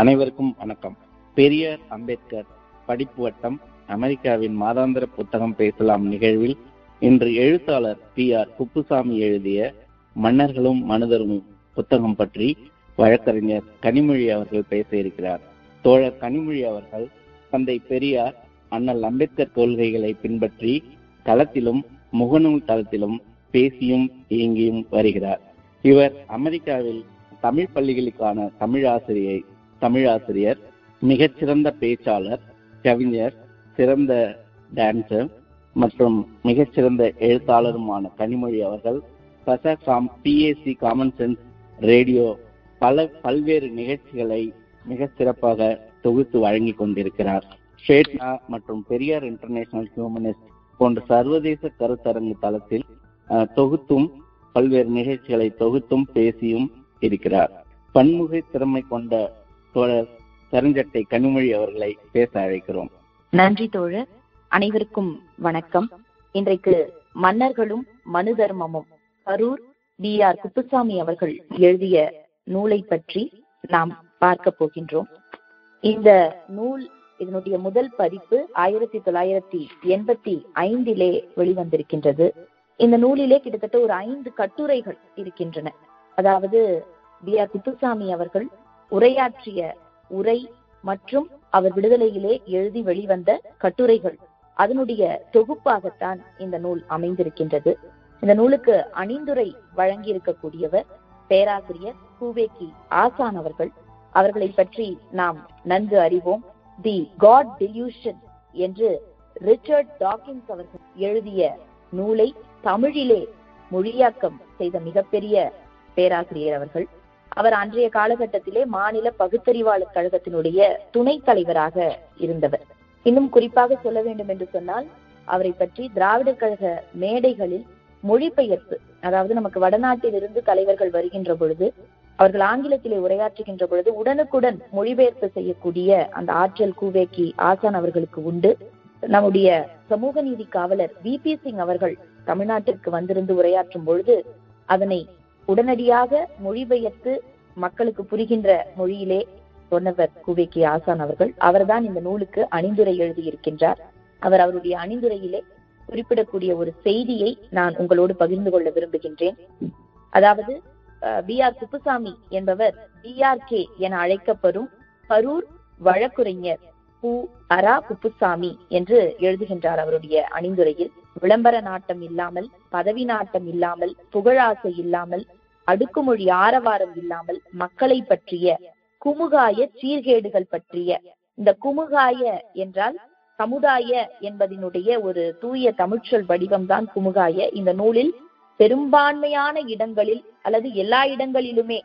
அனைவருக்கும் வணக்கம். பெரியார் அம்பேத்கர் படிப்பு வட்டம் அமெரிக்காவின் மாதாந்திர புத்தகம் பேசலாம் நிகழ்வில் இன்று எழுத்தாளர் பி ஆர் குப்புசாமி எழுதிய மன்னர்களும் மனிதரும் புத்தகம் பற்றி வழக்கறிஞர் கனிமொழி அவர்கள் பேச இருக்கிறார். தோழர் கனிமொழி அவர்கள் தந்தை பெரியார் அண்ணல் அம்பேத்கர் கொள்கைகளை பின்பற்றி களத்திலும் முகநூல் தளத்திலும் பேசியும் இயங்கியும் வருகிறார். இவர் அமெரிக்காவில் தமிழ் பள்ளிகளுக்கான தமிழ் ஆசிரியை தமிழாசிரியர் மிகச்சிறந்த பேச்சாளர் கவிஞர் சிறந்த டான்சர் மற்றும் மிகச்சிறந்த எழுத்தாளருமான கனிமொழி அவர்கள் பச காம் பிஏசி காமன் சென்ஸ் ரேடியோ பல பல்வேறு நிகழ்ச்சிகளை மிக சிறப்பாக தொகுத்து வழங்கி கொண்டிருக்கிறார். ஷேட்னா மற்றும் பெரியார் இன்டர்நேஷனல் ஹியூமனிஸ்ட் போன்ற சர்வதேச கருத்தரங்கு தளத்தில் தொகுத்தும் பல்வேறு நிகழ்ச்சிகளை தொகுத்தும் பேசியும் இருக்கிறார். பன்முகை திறமை கொண்ட தோழர் கருஞ்சட்டை கனிமொழி அவர்களை பேச அழைக்கிறோம். நன்றி தோழர். அனைவருக்கும் வணக்கம். இன்றைக்கு மன்னர்களும் மனு தர்மமும் கரூர் பி ஆர் குப்புசாமி அவர்கள் எழுதிய நூலை பற்றி நாம் பார்க்க போகின்றோம். இந்த நூல் இதனுடைய முதல் பதிப்பு ஆயிரத்தி தொள்ளாயிரத்தி எண்பத்தி ஐந்திலே வெளிவந்திருக்கின்றது. இந்த நூலிலே கிட்டத்தட்ட ஒரு ஐந்து கட்டுரைகள் இருக்கின்றன. அதாவது பி ஆர் குப்புசாமி அவர்கள் உரையாற்றிய உரை மற்றும் அவர் விடுதலையிலே எழுதி வெளிவந்த கட்டுரைகள். அதனுடைய தொகுப்பாகத்தான் இந்த நூல் அமைந்திருக்கின்றது. இந்த நூலுக்கு அணிந்துரை வழங்கியிருக்கக்கூடியவர் பேராசிரியர் கூவேக்கி ஆசான் அவர்கள். அவர்களை பற்றி நாம் நன்கு அறிவோம். தி காட் டெலியூஷன் என்று ரிச்சர்ட் டாக்கின்ஸ் அவர்கள் எழுதிய நூலை தமிழிலே மொழியாக்கம் செய்த மிகப்பெரிய பேராசிரியர் அவர்கள். அவர் அன்றைய காலகட்டத்திலே மாநில பகுத்தறிவாளர் கழகத்தினுடைய துணைத் தலைவராக இருந்தவர். இன்னும் குறிப்பாக சொல்ல வேண்டும் என்று சொன்னால் அவரை பற்றி திராவிடர் கழக மேடைகளில் மொழிபெயர்ப்பு அதாவது நமக்கு வடநாட்டில் இருந்து தலைவர்கள் வருகின்ற பொழுது அவர்கள் ஆங்கிலத்திலே உரையாற்றுகின்ற பொழுது உடனுக்குடன் மொழிபெயர்ப்பு செய்யக்கூடிய அந்த ஆற்றல் கூவேக்கி ஆசான் அவர்களுக்கு உண்டு. நம்முடைய சமூக நீதி காவலர் வி பி சிங் அவர்கள் தமிழ்நாட்டிற்கு வந்திருந்து உரையாற்றும் பொழுது அதனை உடனடியாக மொழிபெயர்த்து மக்களுக்கு புரிகின்ற மொழியிலே சொன்னவர் குவேக்கி ஆசான் அவர்கள். அவர்தான் இந்த நூலுக்கு அணிந்துரை எழுதியிருக்கின்றார். அவர் அவருடைய அணிந்துரையிலே குறிப்பிடக்கூடிய ஒரு செய்தியை நான் உங்களோடு பகிர்ந்து கொள்ள விரும்புகின்றேன். அதாவது பி ஆர் குப்புசாமி என்பவர் கே என அழைக்கப்படும் கரூர் வழக்குரைஞர் பு அரா குப்புசாமி என்று எழுதுகின்றார் அவருடைய அணிந்துரையில். விளம்பர நாட்டம் இல்லாமல் பதவி நாட்டம் இல்லாமல் புகழாசை இல்லாமல் அடுக்குமொழி ஆரவாரம் இல்லாமல் மக்களை பற்றிய குமுகாய சீர்கேடுகள் பற்றிய. இந்த குமுகாய என்றால் சமுதாய என்பதனுடைய ஒரு தூய தமிழ்ச்சொல் வடிவம்தான் குமுகாய. இந்த நூலில் பெரும்பான்மையான இடங்களில் அல்லது எல்லா இடங்களிலுமே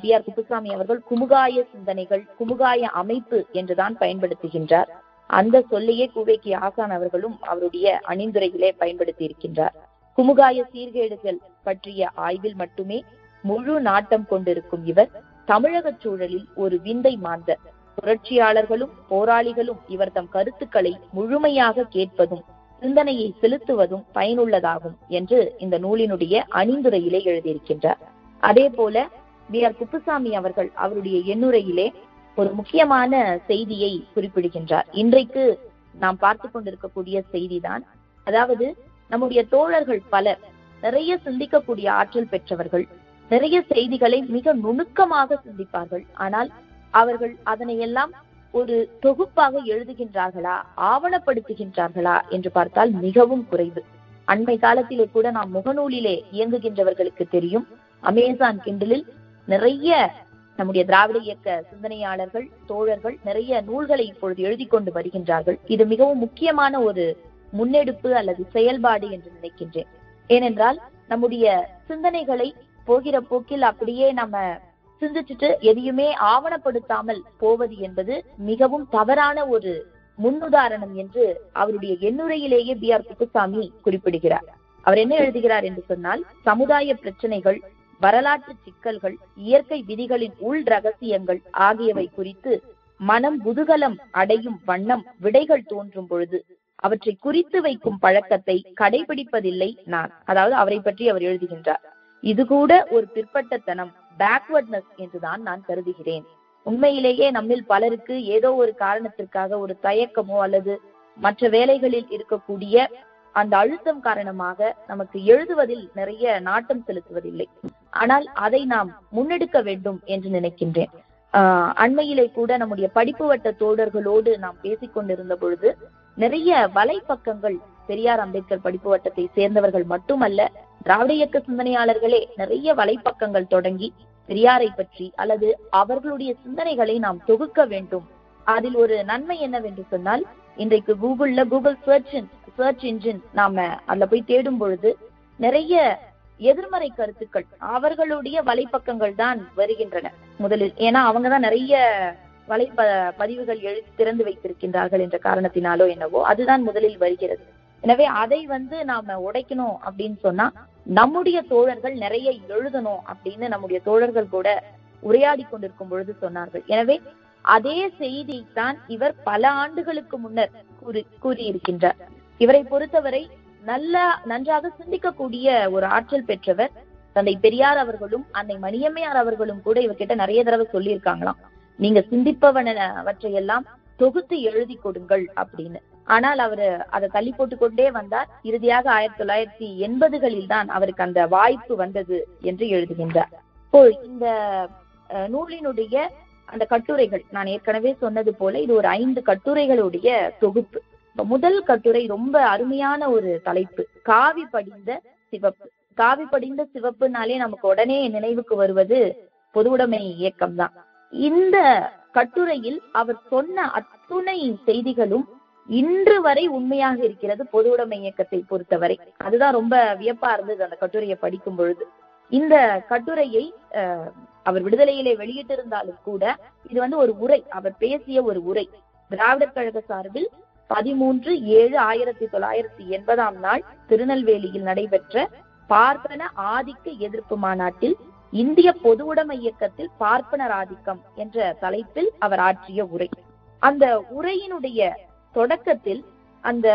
பி. ஆர். குப்புசாமி அவர்கள் குமுகாய சிந்தனைகள் குமுகாய அமைப்பு என்றுதான் பயன்படுத்துகின்றார். அந்த சொல்லையே குவேக்கி ஆசான் அவர்களும் அவருடைய அணிந்துரையிலே பயன்படுத்தி இருக்கின்றார். குமுகாய சீர்கேடுகள் பற்றிய ஆய்வில் மட்டுமே முழு நாட்டம் கொண்டிருக்கும் இவர் தமிழக சூழலில் ஒரு விந்தை மாந்தர் புரட்சியாளர்களும் போராளிகளும் இவர் தம் கருத்துக்களை முழுமையாக கேட்பதும் சிந்தனையை செலுத்துவதும் பயனுள்ளதாகும் என்று இந்த நூலினுடைய அணிந்துரையிலே எழுதியிருக்கின்றார். அதே போல வி. ஆர். குப்புசாமி அவர்கள் அவருடைய எண்ணுரையிலே ஒரு முக்கியமான செய்தியை குறிப்பிடுகின்றார். இன்றைக்கு நாம் பார்த்து கொண்டிருக்கக்கூடிய செய்திதான். அதாவது நம்முடைய தோழர்கள் பலர் நிறைய சிந்திக்கக்கூடிய ஆற்றல் பெற்றவர்கள் நிறைய செய்திகளை மிக நுணுக்கமாக சிந்திப்பார்கள். ஆனால் அவர்கள் அதனை எல்லாம் ஒரு தொகுப்பாக எழுதுகின்றார்களா ஆவணப்படுத்துகின்றார்களா என்று பார்த்தால் மிகவும் குறைவு. அண்மை காலத்திலே கூட நாம் முகநூலிலே இயங்குகின்றவர்களுக்கு தெரியும். அமேசான் கிண்டலில் நிறைய நம்முடைய திராவிட இயக்க சிந்தனையாளர்கள் தோழர்கள் நிறைய நூல்களை இப்பொழுது எழுதி கொண்டு வருகின்றார்கள். இது மிகவும் முக்கியமான ஒரு முன்னெடுப்பு அல்லது செயல்பாடு என்று நினைக்கின்றேன். ஏனென்றால் நம்முடைய சிந்தனைகளை போகிற போக்கில் அப்படியே நம்ம சிந்திச்சுட்டு எதையுமே ஆவணப்படுத்தாமல் போவது என்பது மிகவும் தவறான ஒரு முன்னுதாரணம் என்று அவருடைய எண்ணுரையிலேயே பி ஆர் குப்புசாமி குறிப்பிடுகிறார். அவர் என்ன எழுதுகிறார் என்று சொன்னால் சமுதாய பிரச்சனைகள் வரலாற்று சிக்கல்கள் இயற்கை விதிகளின் உள் ரகசியங்கள் ஆகியவை குறித்து மனம் குதூகலம் அடையும் வண்ணம் விடைகள் தோன்றும் பொழுது அவற்றை குறித்து வைக்கும் பழக்கத்தை கடைபிடிப்பதில்லை நான். அதாவது அவரை பற்றி அவர் எழுதுகின்றார். இது கூட ஒரு பிற்பட்டத்தனம் பேக்வர்ட்னஸ் என்றுதான் நான் கருதுகிறேன். உண்மையிலேயே நம்மில் பலருக்கு ஏதோ ஒரு காரணத்திற்காக ஒரு தயக்கமோ அல்லது மற்ற வேலைகளில் இருக்கக்கூடிய அந்த அழுத்தம் காரணமாக நமக்கு எழுதுவதில் நிறைய நாட்டம் செலுத்துவதில்லை. ஆனால் அதை நாம் முன்னெடுக்க வேண்டும் என்று நினைக்கின்றேன். ஆஹ் அண்மையிலே கூட நம்முடைய படிப்பு வட்ட தோழர்களோடு நாம் பேசிக் கொண்டிருந்த பொழுது நிறைய வலைப்பக்கங்கள் பெரியார் அம்பேத்கர் படிப்பு வட்டத்தை சேர்ந்தவர்கள் மட்டுமல்ல திராவிட இயக்க சிந்தனையாளர்களே நிறைய வலைப்பக்கங்கள் தொடங்கி பெரியாரை பற்றி அல்லது அவர்களுடைய சிந்தனைகளை நாம் தொகுக்க வேண்டும். அதில் ஒரு நன்மை என்னவென்று சொன்னால் இன்றைக்கு கூகுள்ல கூகுள் சர்ச் சர்ச் இன்ஜின் நாம அதுல போய் தேடும் பொழுது நிறைய எதிர்மறை கருத்துக்கள் அவர்களுடைய வலைப்பக்கங்கள் தான் வருகின்றன முதலில். ஏன்னா அவங்கதான் நிறைய வலை பதிவுகள் எழுதி திறந்து வைத்திருக்கின்றார்கள் என்ற காரணத்தினாலோ என்னவோ அதுதான் முதலில் வருகிறது. எனவே அதை வந்து நாம உடைக்கணும் அப்படின்னு சொன்னா நம்முடைய தோழர்கள் நிறைய எழுதணும் அப்படின்னு நம்முடைய தோழர்கள் கூட உரையாடி கொண்டிருக்கும் பொழுது சொன்னார்கள். எனவே அதே செய்தி தான் இவர் பல ஆண்டுகளுக்கு முன்னர் கூறி கூறியிருக்கின்றார். இவரை பொறுத்தவரை நல்ல நன்றாக சிந்திக்கக்கூடிய ஒரு ஆற்றல் பெற்றவர் தந்தை பெரியார் அவர்களும் அன்னை மணியம்மையார் அவர்களும் கூட இவர்கிட்ட நிறைய தடவை சொல்லியிருக்காங்களாம். நீங்க சிந்திப்பவனவற்றை எல்லாம் தொகுத்து எழுதி கொடுங்கள் அப்படின்னு. ஆனால் அவரு அதை தள்ளி போட்டு கொண்டே வந்தார். இறுதியாக ஆயிரத்தி தொள்ளாயிரத்தி எண்பதுகளில் தான் அவருக்கு அந்த வாய்ப்பு வந்தது என்று எழுதுகின்றார். இப்போ இந்த நூலினுடைய அந்த கட்டுரைகள் நான் ஏற்கனவே சொன்னது போல இது ஒரு ஐந்து கட்டுரைகளுடைய தொகுப்பு. முதல் கட்டுரை ரொம்ப அருமையான ஒரு தலைப்பு காவி படிந்த சிவப்பு. காவி படிந்த சிவப்புனாலே நமக்கு உடனே நினைவுக்கு வருவது பொதுவுடைமை இயக்கம் தான் இந்த கட்டுரையில் அவர் சொன்ன அத்துணை செய்திகளும் இன்று வரை உண்மையாக இருக்கிறது பொதுவுடைமை இயக்கத்தை பொறுத்தவரை. அதுதான் ரொம்ப வியப்பா இருந்தது அந்த கட்டுரையை படிக்கும் பொழுது. இந்த கட்டுரையை அவர் விடுதலையிலே வெளியிட்டிருந்தாலும் கூட இது வந்து ஒரு உரை அவர் பேசிய ஒரு உரை. திராவிடர் கழக சார்பில் பதிமூன்று ஏழு ஆயிரத்தி தொள்ளாயிரத்தி எண்பதாம் நாள் திருநெல்வேலியில் நடைபெற்ற பார்ப்பன ஆதிக்க எதிர்ப்பு மாநாட்டில் இந்திய பொதுவுடைமை இயக்கத்தில் பார்ப்பனர் ஆதிக்கம் என்ற தலைப்பில் அவர் ஆற்றிய உரை. அந்த உரையினுடைய தொடக்கத்தில் அந்த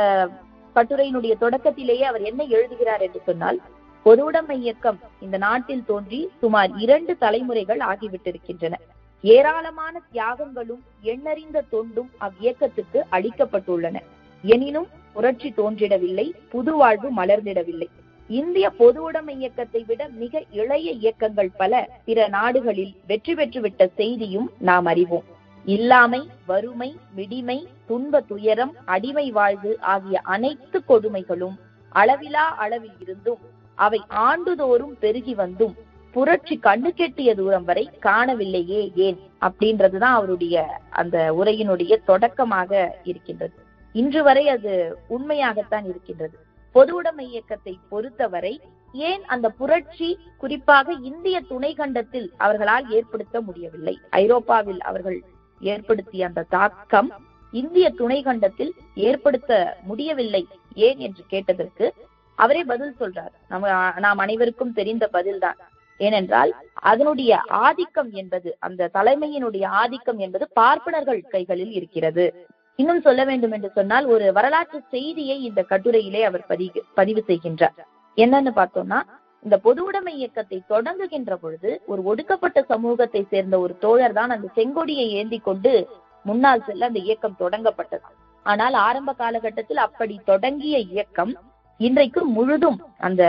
கட்டுரையினுடைய தொடக்கத்திலேயே அவர் என்ன எழுதுகிறார் என்று சொன்னால் பொதுவுடைமை இயக்கம் இந்த நாட்டில் தோன்றி சுமார் இரண்டு தலைமுறைகள் ஆகிவிட்டிருக்கின்றன. ஏராளமான தியாகங்களும் எண்ணறிந்த தொண்டும் அவ்வியக்கத்துக்கு அளிக்கப்பட்டுள்ளன. எனினும் புரட்சி தோன்றிடவில்லை புது வாழ்வு மலர்ந்திடவில்லை. இந்திய பொதுவுடைமை இயக்கத்தை விட மிக இளைய இயக்கங்கள் பல பிற நாடுகளில் வெற்றி பெற்றுவிட்ட செய்தியும் நாம் அறிவோம். இல்லாமை வறுமை மிடிமை துன்ப துயரம் அடிமை வாழ்வு ஆகிய அனைத்து கொடுமைகளும் அளவிலா அளவில் இருந்தும் அவை ஆண்டுதோறும் பெருகி வந்தும் புரட்சி கண்ணு கெட்டிய தூரம் வரை காணவில்லையே ஏன்? அப்படின்றதுதான் அவருடைய அந்த உரையினுடைய தொடக்கமாக இருக்கின்றது. இன்று வரை அது உண்மையாகத்தான் இருக்கின்றது. பொதுவுடைமை இயக்கத்தை பொறுத்தவரை ஏன் அந்த புரட்சி குறிப்பாக இந்திய துணை கண்டத்தில் அவர்களால் ஏற்படுத்த முடியவில்லை? ஐரோப்பாவில் அவர்கள் ஏற்படுத்திய அந்த தாக்கம் இந்திய துணை கண்டத்தில் ஏற்படுத்த முடியவில்லை. ஏன் என்று கேட்டதற்கு அவரே பதில் சொல்றார். நம்ம நாம் அனைவருக்கும் தெரிந்த பதில்தான். ஏனென்றால் அதனுடைய ஆதிக்கம் என்பது அந்த தலைமையினுடைய ஆதிக்கம் என்பது பார்ப்பனர்கள் கைகளில் இருக்கிறது. இன்னும் சொல்ல வேண்டும் என்று சொன்னால் ஒரு வரலாற்று செய்தியை இந்த கட்டுரையிலே அவர் பதிவு பதிவு செய்கின்றார். என்னன்னு பார்த்தோம்னா இந்த பொதுவுடைமை இயக்கத்தை தொடங்குகின்ற பொழுது ஒரு ஒடுக்கப்பட்ட சமூகத்தை சேர்ந்த ஒரு தோழர் தான் அந்த செங்கொடியை ஏந்தி கொண்டு முன்னால் செல்ல அந்த இயக்கம் தொடங்கப்பட்டது. ஆனால் ஆரம்ப காலகட்டத்தில் அப்படி தொடங்கிய இயக்கம் இன்றைக்கு முழுதும் அந்த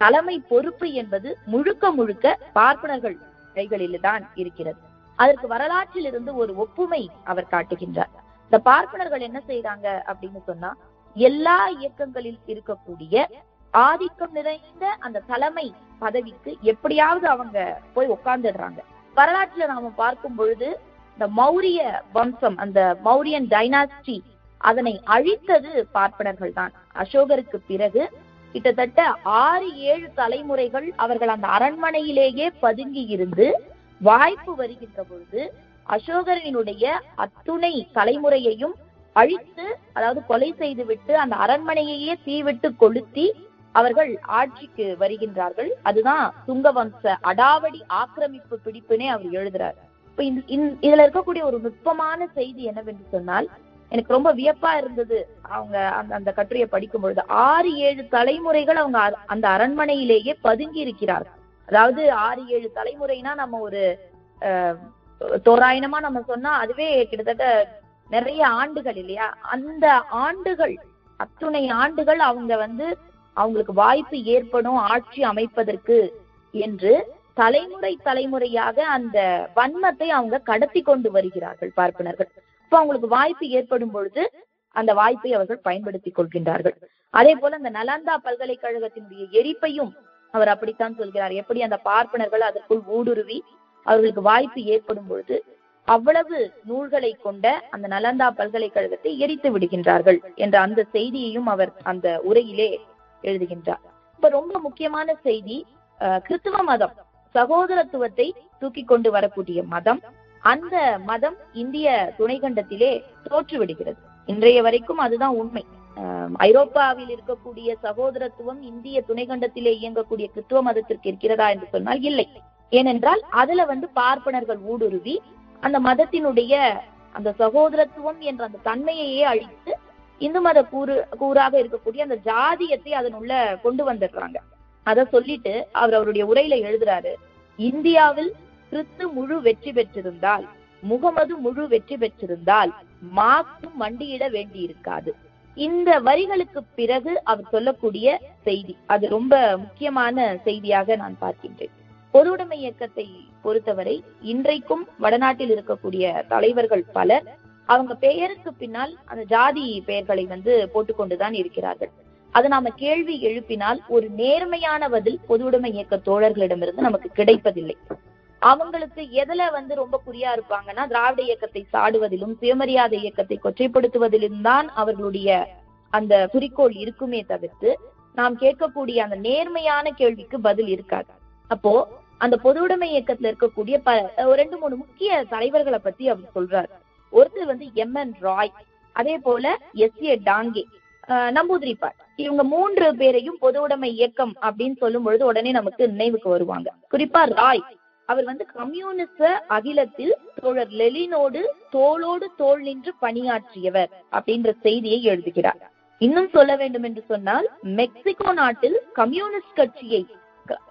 தலைமை பொறுப்பு என்பது முழுக்க முழுக்க பார்ப்பனர்கள் கைகளில் தான் இருக்கிறது. அதற்கு வரலாற்றில் இருந்து ஒரு ஒப்புமை அவர் காட்டுகின்றார். இந்த பார்ப்பனர்கள் என்ன செய்யறாங்க அப்படின்னு சொன்னா எல்லா இயக்கங்களில் இருக்கக்கூடிய ஆதிக்கம் நிறைந்த அந்த தலைமை பதவிக்கு எப்படியாவது அவங்க போய் உட்கார்ந்துடுறாங்க வரலாற்றுல நாம பார்க்கும் பொழுது இந்த மௌரிய வம்சம் அந்த மௌரியன் டைனாஸ்டி அதனை அழித்தது பார்ப்பனர்கள் தான். அசோகருக்கு பிறகு கிட்டத்தட்ட ஆறு ஏழு தலைமுறைகள் அவர்கள் அந்த அரண்மனையிலேயே பதுங்கி இருந்து வாய்ப்பு வருகின்ற பொழுது அசோகரினுடைய அத்துணை தலைமுறையையும் அழித்து அதாவது கொலை செய்து விட்டு அந்த அரண்மனையையே தீவிட்டு கொளுத்தி அவர்கள் ஆட்சிக்கு வருகின்றார்கள். அதுதான் துங்கவம்ச அடாவடி ஆக்கிரமிப்பு பிடிப்புனே அவர் எழுதுறார். இப்ப இதுல இருக்கக்கூடிய ஒரு நுட்பமான செய்தி என்னவென்று சொன்னால் எனக்கு ரொம்ப வியப்பா இருந்தது அவங்க அந்த அந்த கட்டுரையை படிக்கும் பொழுது ஆறு ஏழு தலைமுறைகள் அவங்க அந்த அரண்மனையிலேயே பதுங்கி இருக்கிறார்கள். அதாவது ஆறு ஏழு தலைமுறைனா நம்ம ஒரு தோராயணமா நம்ம சொன்னா அதுவே கிட்டத்தட்ட நிறைய ஆண்டுகள் இல்லையா? அந்த ஆண்டுகள் அத்துணை ஆண்டுகள் அவங்க வந்து அவங்களுக்கு வாய்ப்பு ஏற்படும் ஆட்சி அமைப்பதற்கு என்று தலைமுறை தலைமுறையாக அந்த வன்மத்தை அவங்க கடத்தி கொண்டு வருகிறார்கள் பார்ப்பனர்கள். இப்ப அவங்களுக்கு வாய்ப்பு ஏற்படும் பொழுது அந்த வாய்ப்பை அவர்கள் பயன்படுத்திக் கொள்கின்றார்கள். அதே போல அந்த நலந்தா பல்கலைக்கழகத்தினுடைய எரிப்பையும் அவர் அப்படித்தான் சொல்கிறார். எப்படி அந்த பார்ப்பனர்கள் அதற்குள் ஊடுருவி அவர்களுக்கு வாய்ப்பு ஏற்படும் பொழுது அவ்வளவு நூல்களை கொண்ட அந்த நலந்தா பல்கலைக்கழகத்தை எரித்து விடுகின்றார்கள் என்ற அந்த செய்தியையும் அவர் அந்த உரையிலே எழுதுகின்றார். இப்ப ரொம்ப முக்கியமான செய்தி கிறிஸ்துவ மதம் சகோதரத்துவத்தை தூக்கி கொண்டு வரக்கூடிய மதம் அந்த மதம் இந்திய துணைக்கண்டத்திலே தோற்றுவிடுகிறது. இன்றைய வரைக்கும் அதுதான் உண்மை. அஹ், ஐரோப்பாவில் இருக்கக்கூடிய சகோதரத்துவம் இந்திய துணைக்கண்டத்திலே இயங்கக்கூடிய கிறித்துவ மதத்திற்கு இருக்கிறதா என்று சொன்னால் இல்லை. ஏனென்றால் அதுல வந்து பார்ப்பனர்கள் ஊடுருவி அந்த மதத்தினுடைய அந்த சகோதரத்துவம் என்ற அந்த தன்மையையே அழித்து இந்து மத கூறு கூறாக இருக்கக்கூடிய அந்த ஜாதியத்தை அதனுள்ள கொண்டு வந்துடுறாங்க அத சொல்லிட்டு அவர் அவருடைய உரையில எழுதுறாரு இந்தியாவில் கிறிஸ்து முழு வெற்றி பெற்றிருந்தால் முகமது முழு வெற்றி பெற்றிருந்தால் மார்க்சும் மண்டியிட வேண்டி இருக்காது இந்த வரிகளுக்கு பிறகு அவர் சொல்லக்கூடிய செய்தி அது ரொம்ப முக்கியமான செய்தியாக நான் பார்க்கின்றேன். பொதுவுடைமை இயக்கத்தை பொறுத்தவரை இன்றைக்கும் வடநாட்டில் இருக்கக்கூடிய தலைவர்கள் பலர் அவங்க பெயருக்கு பின்னால் அந்த ஜாதி பெயர்களை வந்து போட்டுக்கொண்டுதான் இருக்கிறார்கள். அது நாம கேள்வி எழுப்பினால் ஒரு நேர்மையான பதில் பொதுவுடைமை இயக்க தோழர்களிடமிருந்து நமக்கு கிடைப்பதில்லை. அவங்களுக்கு எதுல வந்து ரொம்ப குறியா இருப்பாங்கன்னா திராவிட இயக்கத்தை சாடுவதிலும் சுயமரியாதை இயக்கத்தை கொச்சைப்படுத்துவதிலும் தான் அவர்களுடைய அந்த குறிக்கோள் இருக்குமே தவிர்த்து நாம் கேட்கக்கூடிய அந்த நேர்மையான கேள்விக்கு பதில் இருக்காது. அப்போ அந்த பொது உடைமை இயக்கத்துல இருக்கக்கூடிய ப ரெண்டு மூணு முக்கிய தலைவர்களை பத்தி அவர் சொல்றாரு. ஒருத்தர் வந்து எம். என். ராய் அதே போல எஸ். ஏ. டாங்கே. நம்பூதிரிப்பார். இவங்க மூன்று பேரையும் பொது உடைமை இயக்கம் அப்படின்னு சொல்லும் பொழுது உடனே நமக்கு நினைவுக்கு வருவாங்க. குறிப்பா ராய் அவர் வந்து கம்யூனிஸ்ட அகிலத்தில் தோழர் லெலினோடு தோளோடு தோல் நின்று பணியாற்றியவர் அப்படின்ற செய்தியை எழுதுகிறார். இன்னும் சொல்ல வேண்டும் என்று சொன்னால் மெக்சிகோ நாட்டில் கம்யூனிஸ்ட் கட்சியை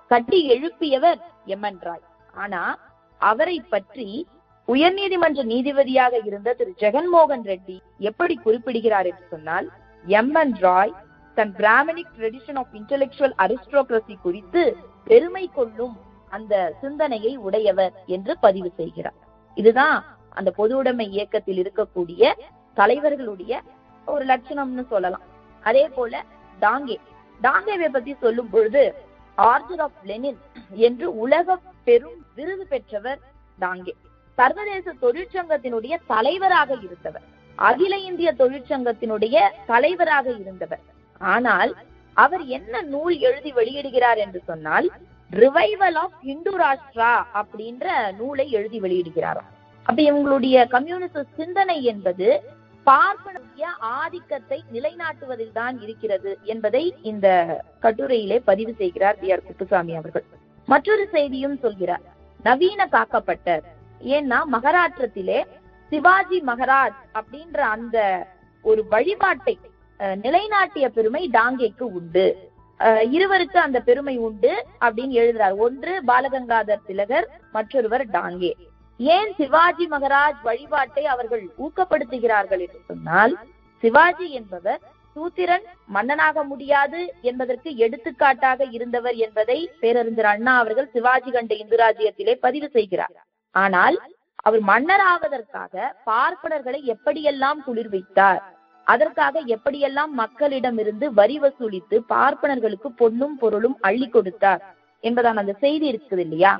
கட்டி எழுப்பியவர் எம்என் ராய் ஆனா அவரை பற்றி உயர்நீதிமன்ற நீதிபதியாக இருந்த திரு. ஜெகன்மோகன் ரெட்டி எப்படி குறிப்பிடுகிறார் என்று சொன்னால் M N Roy than Brahminic tradition of intellectual aristocracy குறித்து பெருமை கொள்ளும் அந்த சிந்தனையை உடையவர் என்று பதிவு செய்கிறார். இதுதான் அந்த பொது உடைமை இயக்கத்தில் இருக்கக்கூடிய தலைவர்களுடைய ஒரு லட்சணம்னு சொல்லலாம். அதே போல டாங்கே. டாங்கேவை பத்தி சொல்லும் பொழுது ஆர்டர் ஆஃப் லெனின் என்று உலக பெரும் விருது பெற்றவர் டாங்கே சர்வதேச தொழிற்சங்கத்தினுடைய தலைவராக இருந்தவர். அகில இந்திய தொழிற்சங்கத்தினுடைய தலைவராக இருந்தவர். ஆனால் அவர் என்ன நூல் எழுதி வெளியிடுகிறார் என்று சொன்னால் ரிவைவல் ஆஃப் இந்து ராஷ்டிரா அப்படின்ற நூலை எழுதி வெளியிடுகிறாராம். அப்ப இவங்களுடைய கம்யூனிஸ்ட் சிந்தனை என்பது பார்ப்பனுடைய ஆதிக்கத்தை நிலைநாட்டுவதில் தான் இருக்கிறது என்பதை இந்த கட்டுரையிலே பதிவு செய்கிறார் பி ஆர் குப்புசாமி அவர்கள். மற்றொரு செய்தியும் சொல்கிறார். நவீன காக்கப்பட்டர். ஏன்னா மகாராஷ்டிரத்திலே சிவாஜி மகராஜ் அப்படின்ற அந்த ஒரு வழிபாட்டை நிலைநாட்டிய பெருமை டாங்கேக்கு உண்டு. இருவருக்கு அந்த பெருமை உண்டு அப்படின்னு எழுதுறார். ஒன்று பாலகங்காதர் திலகர் மற்றொருவர் டாங்கே. ஏன் சிவாஜி மகராஜ் வழிபாட்டை அவர்கள் ஊக்கப்படுத்துகிறார்கள் என்று சொன்னால் சிவாஜி என்பவர் சூத்திரன் மன்னனாக முடியாது என்பதற்கு எடுத்துக்காட்டாக இருந்தவர் என்பதை பேரறிஞர் அண்ணா அவர்கள் சிவாஜி கண்ட இந்து ராஜ்யத்திலே பதிவு செய்கிறார். ஆனால் அவர் மன்னராவதற்காக பார்ப்பனர்களை எப்படியெல்லாம் குளிர்வித்தார் அதற்காக எப்படியெல்லாம் மக்களிடமிருந்து வரி வசூலித்து பார்ப்பனர்களுக்கு பொன்னும் பொருளும் அள்ளி கொடுத்தார் என்பதான அந்த செய்தி இருக்குது இல்லையா?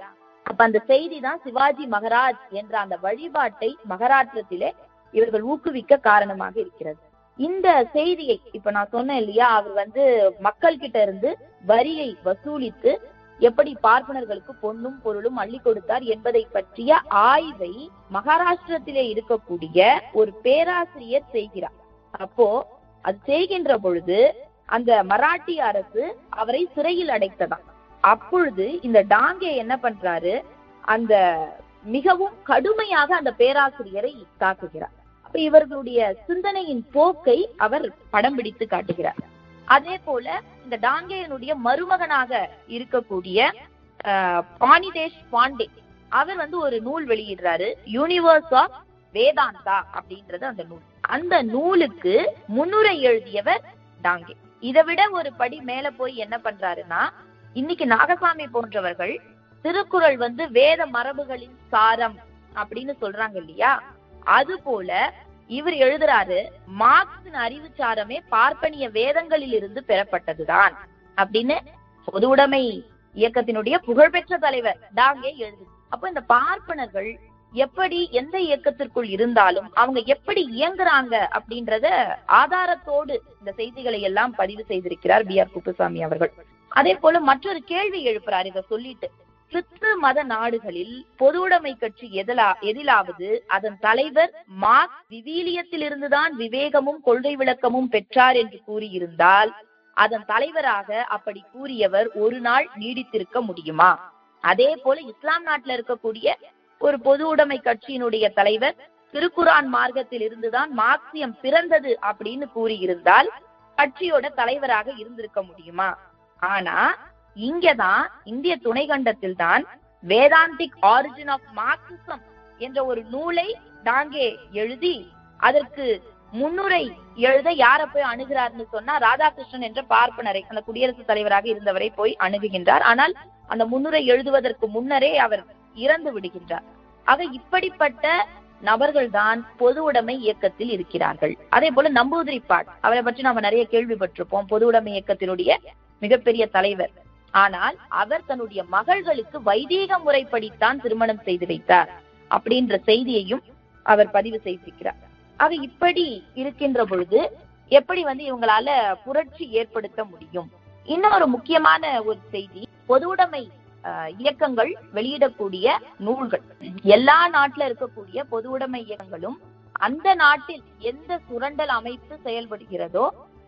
அப்ப அந்த செய்தி தான் சிவாஜி மகாராஜ் என்ற அந்த வழிபாட்டை மகாராஷ்டிரத்திலே இவர்கள் ஊக்குவிக்க காரணமாக இருக்கிறது. இந்த செய்தியை இப்ப நான் சொன்னேன் இல்லையா அவர் வந்து மக்கள் கிட்ட இருந்து வரியை வசூலித்து எப்படி பார்ப்பனர்களுக்கு பொண்ணும் பொருளும் அள்ளி கொடுத்தார் என்பதை பற்றிய ஆய்வை மகாராஷ்டிரத்திலே இருக்கக்கூடிய ஒரு பேராசிரியர் செய்கிறார். அப்போ அது செய்கின்ற பொழுது அந்த மராட்டி அரசு அவரை சிறையில் அடைத்ததாம். அப்பொழுது இந்த டாங்கே என்ன பண்றாரு? அந்த மிகவும் கடுமையாக அந்த பேராசிரியரை தாக்குகிறார். அப்ப இவர்களுடைய சிந்தனையின் போக்கை அவர் படம் பிடித்து காட்டுகிறார். அதே போல இந்த டாங்கேயனுடைய மருமகனாக இருக்கக்கூடிய பாணிதேஷ் பாண்டே அவர் வந்து ஒரு நூல் வெளியிடுறாரு யூனிவர்ஸ் ஆஃப் வேதாந்தா அப்படின்றது அந்த நூல். அந்த நூலுக்கு முன்னுரை எழுதியவர் டாங்கே. இதை விட ஒரு படி மேல போய் என்ன பண்றாருன்னா இன்னைக்கு நாகசாமி போன்றவர்கள் திருக்குறள் வந்து வேத மரபுகளின் சாரம் அப்படின்னு சொல்றாங்க இல்லையா? அது போல இவர் எழுதுறாரு மார்க்சின் அறிவு சாரமே பார்ப்பனிய வேதங்களில் இருந்து பெறப்பட்டதுதான் அப்படின்னு பொது உடைமை இயக்கத்தினுடைய புகழ்பெற்ற தலைவர் டாங்கே எழுது அப்ப இந்த பார்ப்பனர்கள் எப்படி எந்த இயக்கத்திற்குள் இருந்தாலும் அவங்க எப்படி இயங்குறாங்க அப்படின்றத ஆதாரத்தோடு இந்த செய்திகளை எல்லாம் பதிவு செய்திருக்கிறார் பி ஆர் குப்புசாமி அவர்கள். அதே போல மற்றொரு கேள்வி எழுப்புறார் இதை சொல்லிட்டு. கிறிஸ்து மத நாடுகளில் பொதுவுடைமை கட்சி எதிலா எதிலாவது அதன் தலைவர் மார்க் விவிலியத்திலிருந்துதான் விவேகமும் கொள்கை விளக்கமும் பெற்றார் என்று கூறியிருந்தால் அதன் தலைவராக அப்படி கூறியவர் ஒரு நாள் நீடித்திருக்க முடியுமா? அதே போல இஸ்லாம் நாட்டில் இருக்கக்கூடிய ஒரு பொது உடைமை கட்சியினுடைய தலைவர் திருக்குரான் மார்க்கத்தில் இருந்துதான் மார்க்சியம் பிறந்தது அப்படின்னு கூறியிருந்தால் கட்சியோட தலைவராக இருந்திருக்க முடியுமா? ஆனா இங்கதான் இந்திய துணை கண்டத்தில் தான் வேதாந்திக் ஆரிஜின் ஆஃப் மார்க்சிசம் என்ற ஒரு நூலை டாங்கே எழுதி அதற்கு முன்னுரை எழுத யார போய் அணுகிறார்னு சொன்னா ராதாகிருஷ்ணன் என்ற பார்ப்பனரை அந்த குடியரசுத் தலைவராக இருந்தவரை போய் அணுகுகின்றார். ஆனால் அந்த முன்னுரை எழுதுவதற்கு முன்னரே அவர் இறந்து விடுகின்றார். ஆக இப்படிப்பட்ட நபர்கள் தான் பொது உடைமை இயக்கத்தில் இருக்கிறார்கள். அதே போல நம்பூதிரி பாட் அவரை பற்றி நாம நிறைய கேள்விப்பட்டிருப்போம். பொது உடைமை இயக்கத்தினுடைய மிகப்பெரிய தலைவர். ஆனால் அவர் தன்னுடைய மகள்களுக்கு வைதீக முறைப்படித்தான் திருமணம் செய்து வைத்தார் அப்படின்ற செய்தியையும் அவர் பதிவு செய்திருக்கிறார். ஆக இப்படி இருக்கின்ற பொழுது எப்படி வந்து இவங்களால புரட்சி ஏற்படுத்த முடியும்? இன்னொரு முக்கியமான ஒரு செய்தி பொதுவுடைமை அஹ், இயக்கங்கள் வெளியிடக்கூடிய நூல்கள். எல்லா நாட்டுல இருக்கக்கூடிய பொதுவுடைமை இயக்கங்களும் அந்த நாட்டில் எந்த சுரண்டல் அமைப்பு செயல்படுகிறதோ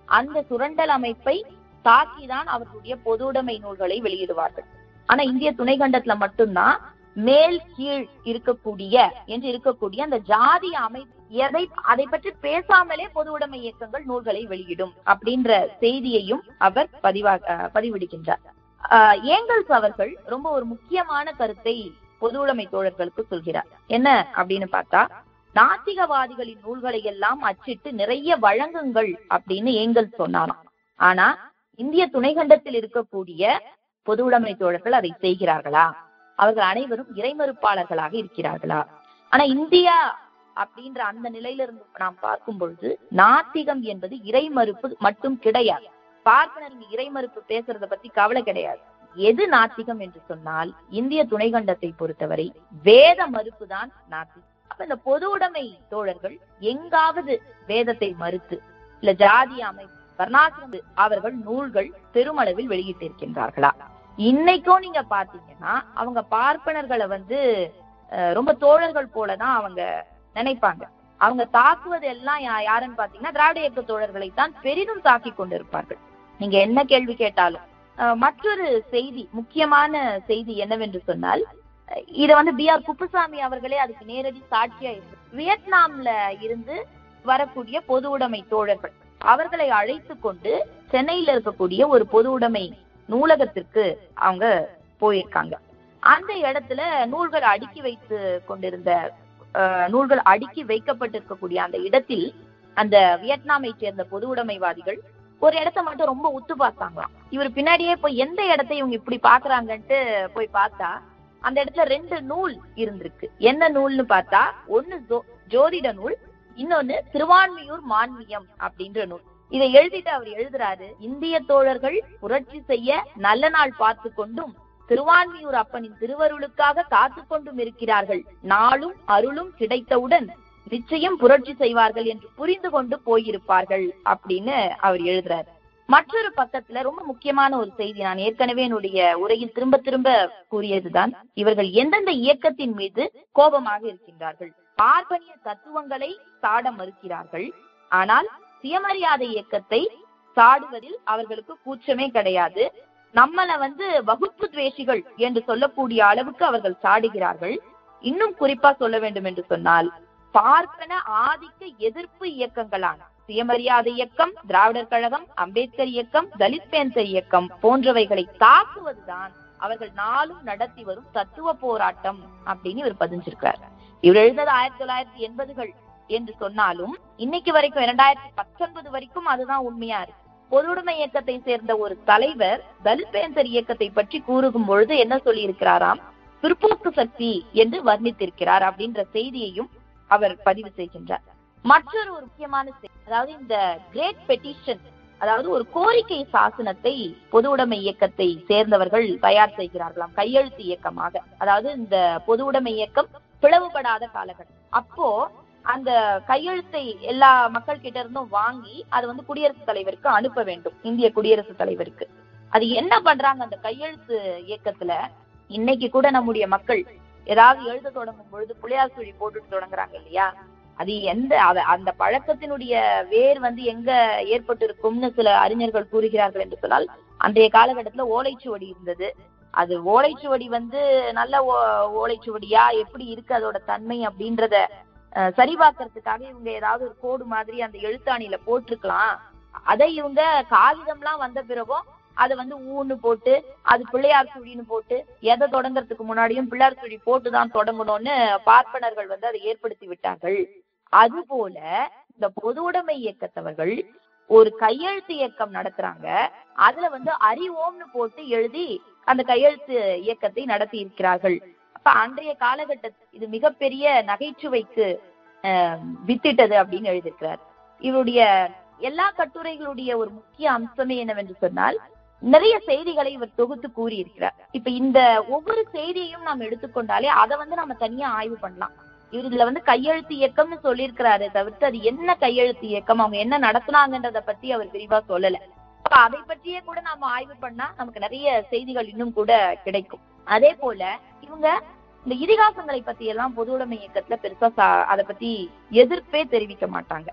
அந்த சுரண்டல் அமைப்பை தாக்கிதான் அவர்களுடைய பொதுவுடைமை நூல்களை வெளியிடுவார்கள். ஆனா இந்திய துணைக்கண்டத்துல மட்டும்தான் மேல் கீழ் இருக்கக்கூடிய என்று இருக்கக்கூடிய அந்த ஜாதி அமைப்பு எதை அதை பற்றி பேசாமலே பொது உடைமை இயக்கங்கள் நூல்களை வெளியிடும் அப்படின்ற செய்தியையும் அவர் பதிவாக பதிவிடுகின்றார். ஆஹ் ஏங்கல்ஸ் அவர்கள் ரொம்ப ஒரு முக்கியமான கருத்தை பொது உடைமை தோழர்களுக்கு சொல்கிறார். என்ன அப்படின்னு பார்த்தா நாத்திகவாதிகளின் நூல்களை எல்லாம் அச்சிட்டு நிறைய வழங்குங்கள் அப்படின்னு ஏங்கல்ஸ் சொன்னாராம். ஆனா இந்திய துணைக்கண்டத்தில் இருக்கக்கூடிய பொது உடைமை தோழர்கள் அதை செய்கிறார்களா? அவர்கள் அனைவரும் இறைமறுப்பாளர்களாக இருக்கிறார்களா? ஆனா இந்தியா அப்படின்ற அந்த நிலையிலிருந்து நாம் பார்க்கும் பொழுது நாத்திகம் என்பது இறைமறுப்பு மட்டும் கிடையாது. பார்ப்பனர் இறைமறுப்பு பேசுறத பத்தி கவலை கிடையாது. எது நாத்திகம் என்று சொன்னால் இந்திய துணைக்கண்டத்தை பொறுத்தவரை வேத மறுப்பு தான் நாத்திகம். அப்ப இந்த பொது உடைமை தோழர்கள் எங்காவது வேதத்தை மறுத்து இல்ல ஜாதி அமைப்பு வர்ணாசிரம் அவர்கள் நூல்கள் பெருமளவில் வெளியிட்டிருக்கின்றார்களா? இன்னைக்கும் நீங்க பாத்தீங்கன்னா அவங்க பார்ப்பனர்களை வந்து அஹ், ரொம்ப தோழர்கள் போலதான் அவங்க நினைப்பாங்க. அவங்க தாக்குவது எல்லாம் யாருன்னு பாத்தீங்கன்னா திராவிட இயக்க தோழர்களை தான் பெரிதும் தாக்கி கொண்டிருப்பார்கள். நீங்க என்ன கேள்வி கேட்டாலும். மற்றொரு செய்தி முக்கியமான செய்தி என்னவென்று சொன்னால் இத வந்து பி ஆர் குப்புசாமி அவர்களே அதுக்கு நேரடி சாட்சியா இருக்கு வியட்நாம்ல இருந்து வரக்கூடிய பொது உடைமை தோழர்கள். அவர்களை அழைத்து கொண்டு சென்னையில இருக்கக்கூடிய ஒரு பொது உடைமை நூலகத்திற்கு அவங்க போயிருக்காங்க. அந்த இடத்துல நூல்கள் அடுக்கி வைத்து கொண்டிருந்த நூல்கள் அடுக்கி வைக்கப்பட்டிருக்கக்கூடிய அந்த இடத்தில் அந்த வியட்நாமை சேர்ந்த பொது உடைமைவாதிகள் ஒரு இடத்த மட்டும் ரொம்ப உத்து பார்த்தாங்களாம். இவர் பின்னாடியே போய் எந்த இடத்தை இவங்க இப்படி பாக்குறாங்கன்ட்டு போய் பார்த்தா அந்த இடத்துல ரெண்டு நூல் இருந்திருக்கு. என்ன நூல்னு பார்த்தா ஒண்ணு ஜோ- ஜோதிட நூல் இன்னொன்னு திருவான்மியூர் மான்மியம் அப்படின்ற நூல். இதை எழுதிட்டு அவர் எழுதுறாரு இந்திய தோழர்கள் புரட்சி செய்ய நல்ல நாள் பார்த்து கொண்டும் திருவான்மியூர் அப்பனின் திருவருளுக்காக காத்து கொண்டும் இருக்கிறார்கள். நாளும் அருளும் கிடைத்தவுடன் நிச்சயம் புரட்சி செய்வார்கள் என்று புரிந்து கொண்டு போயிருப்பார்கள் அப்படின்னு அவர் எழுதுறாரு. மற்றொரு பக்கத்துல ரொம்ப முக்கியமான ஒரு செய்தி நான் ஏற்கனவே என்னுடைய உரையில் திரும்ப திரும்ப கூறியதுதான் இவர்கள் எந்தெந்த இயக்கத்தின் மீது கோபமாக இருக்கின்றார்கள்? பார்ப்பனிய தத்துவங்களை சாட மறுக்கிறார்கள். ஆனால் சுயமரியாதை இயக்கத்தை சாடுவதில் அவர்களுக்கு கூச்சமே கிடையாது. நம்மள வந்து வகுப்பு துவேஷிகள் என்று சொல்லக்கூடிய அளவுக்கு அவர்கள் சாடுகிறார்கள். இன்னும் குறிப்பா சொல்ல வேண்டும் என்று சொன்னால் பார்ப்பன ஆதிக்க எதிர்ப்பு இயக்கங்களான சுயமரியாதை இயக்கம் திராவிடர் கழகம் அம்பேத்கர் இயக்கம் தலித் பேந்தர் இயக்கம் போன்றவைகளை தாக்குவதுதான் அவர்கள் நாளும் நடத்தி வரும் தத்துவ போராட்டம் அப்படின்னு இவர் பதிஞ்சிருக்கிறார். இவர் எழுந்தது ஆயிரத்தி தொள்ளாயிரத்தி எண்பதுகள் என்று சொன்னாலும் இன்னைக்கு வரைக்கும் இரண்டாயிரத்தி பத்தொன்பது வரைக்கும் அதுதான் உண்மையா இருக்கு. பொதுவுடைமை இயக்கத்தை சேர்ந்த ஒரு தலைவர் தலித் பேந்தர் இயக்கத்தை பற்றி கூறுகும் பொழுது என்ன சொல்லி இருக்கிறாராம் பிற்போக்கு சக்தி என்று வர்ணித்திருக்கிறார் அப்படின்ற செய்தியையும் அவர் பதிவு செய்கின்றார். மற்றொரு ஒரு முக்கியமான செய்தி அதாவது இந்த கிரேட் பெட்டிஷன் அதாவது ஒரு கோரிக்கை சாசனத்தை பொது உடைமை இயக்கத்தை சேர்ந்தவர்கள் தயார் செய்கிறார்களாம் கையெழுத்து இயக்கமாக. அதாவது இந்த பொது உடைமை இயக்கம் பிளவுபடாத காலகட்டம். அப்போ அந்த கையெழுத்தை எல்லா மக்கள் கிட்ட இருந்தும் வாங்கி அது வந்து குடியரசுத் தலைவருக்கு அனுப்ப வேண்டும். இந்திய குடியரசுத் தலைவருக்கு. அது என்ன பண்றாங்க அந்த கையெழுத்து இயக்கத்துல? இன்னைக்கு கூட நம்முடைய மக்கள் ஏதாவது எழுத தொடங்கும் பொழுது புளியார் சுழி போட்டுட்டு தொடங்குறாங்க இல்லையா? அது எந்த அத- அந்த பழக்கத்தினுடைய வேர் வந்து எங்க ஏற்பட்டு இருக்கும்னு சில அறிஞர்கள் கூறுகிறார்கள் என்று சொன்னால் அன்றைய காலகட்டத்துல ஓலைச்சுவடி இருந்தது. அது ஓலைச்சுவடி வந்து நல்ல ஓ- ஓலைச்சுவடியா? எப்படி இருக்கு அதோட தன்மை அப்படின்றத சரிபார்க்கறதுக்காக இவங்க ஏதாவது ஒரு கோடு மாதிரி அந்த எழுத்தாணியில போட்டிருக்கலாம். அதை இவங்க காகிதம்லாம் வந்த பிறகும் அதை வந்து ஊன்னு போட்டு அது பிள்ளையார் சுழின்னு போட்டு எதை தொடங்கறதுக்கு முன்னாடியும் பிள்ளையார் சுழி போட்டு தான் தொடங்கணும்னு பார்ப்பனர்கள் வந்து அதை ஏற்படுத்தி விட்டார்கள். அதுபோல இந்த பொது உடைமை இயக்கத்தவர்கள் ஒரு கையெழுத்து இயக்கம் நடத்துறாங்க. அதுல வந்து அறிவோம்னு போட்டு எழுதி அந்த கையெழுத்து இயக்கத்தை நடத்தி இருக்கிறார்கள் அப்ப அன்றைய காலகட்டத்தில் இது மிகப்பெரிய நகைச்சுவைக்கு வித்திட்டது அப்படின்னு எழுதியிருக்கிறார். இவருடைய எல்லா கட்டுரைகளுடைய ஒரு முக்கிய அம்சமே என்னவென்று சொன்னால் நிறைய செய்திகளை இவர் தொகுத்து கூறியிருக்கிறார். இப்ப இந்த ஒவ்வொரு செய்தியையும் நாம் எடுத்துக்கொண்டாலே அதை வந்து நம்ம தனியா ஆய்வு பண்ணலாம். இவர் இதுல வந்து கையெழுத்து இயக்கம்னு சொல்லியிருக்கிறாரு தவிர்த்து அது என்ன கையெழுத்து இயக்கம்? அவங்க என்ன நடத்துனாங்கன்றத பத்தி அவர் விரிவா சொல்லல. அதை பற்றியே கூட நாம ஆய்வு பண்ணா நமக்கு நிறைய செய்திகள் இன்னும் கூட கிடைக்கும். அதே போல இவங்க இந்த இதிகாசங்களை பத்தி எல்லாம் பொது உடைமை இயக்கத்துல பெருசா சா- அதை பத்தி எதிர்ப்பே தெரிவிக்க மாட்டாங்க.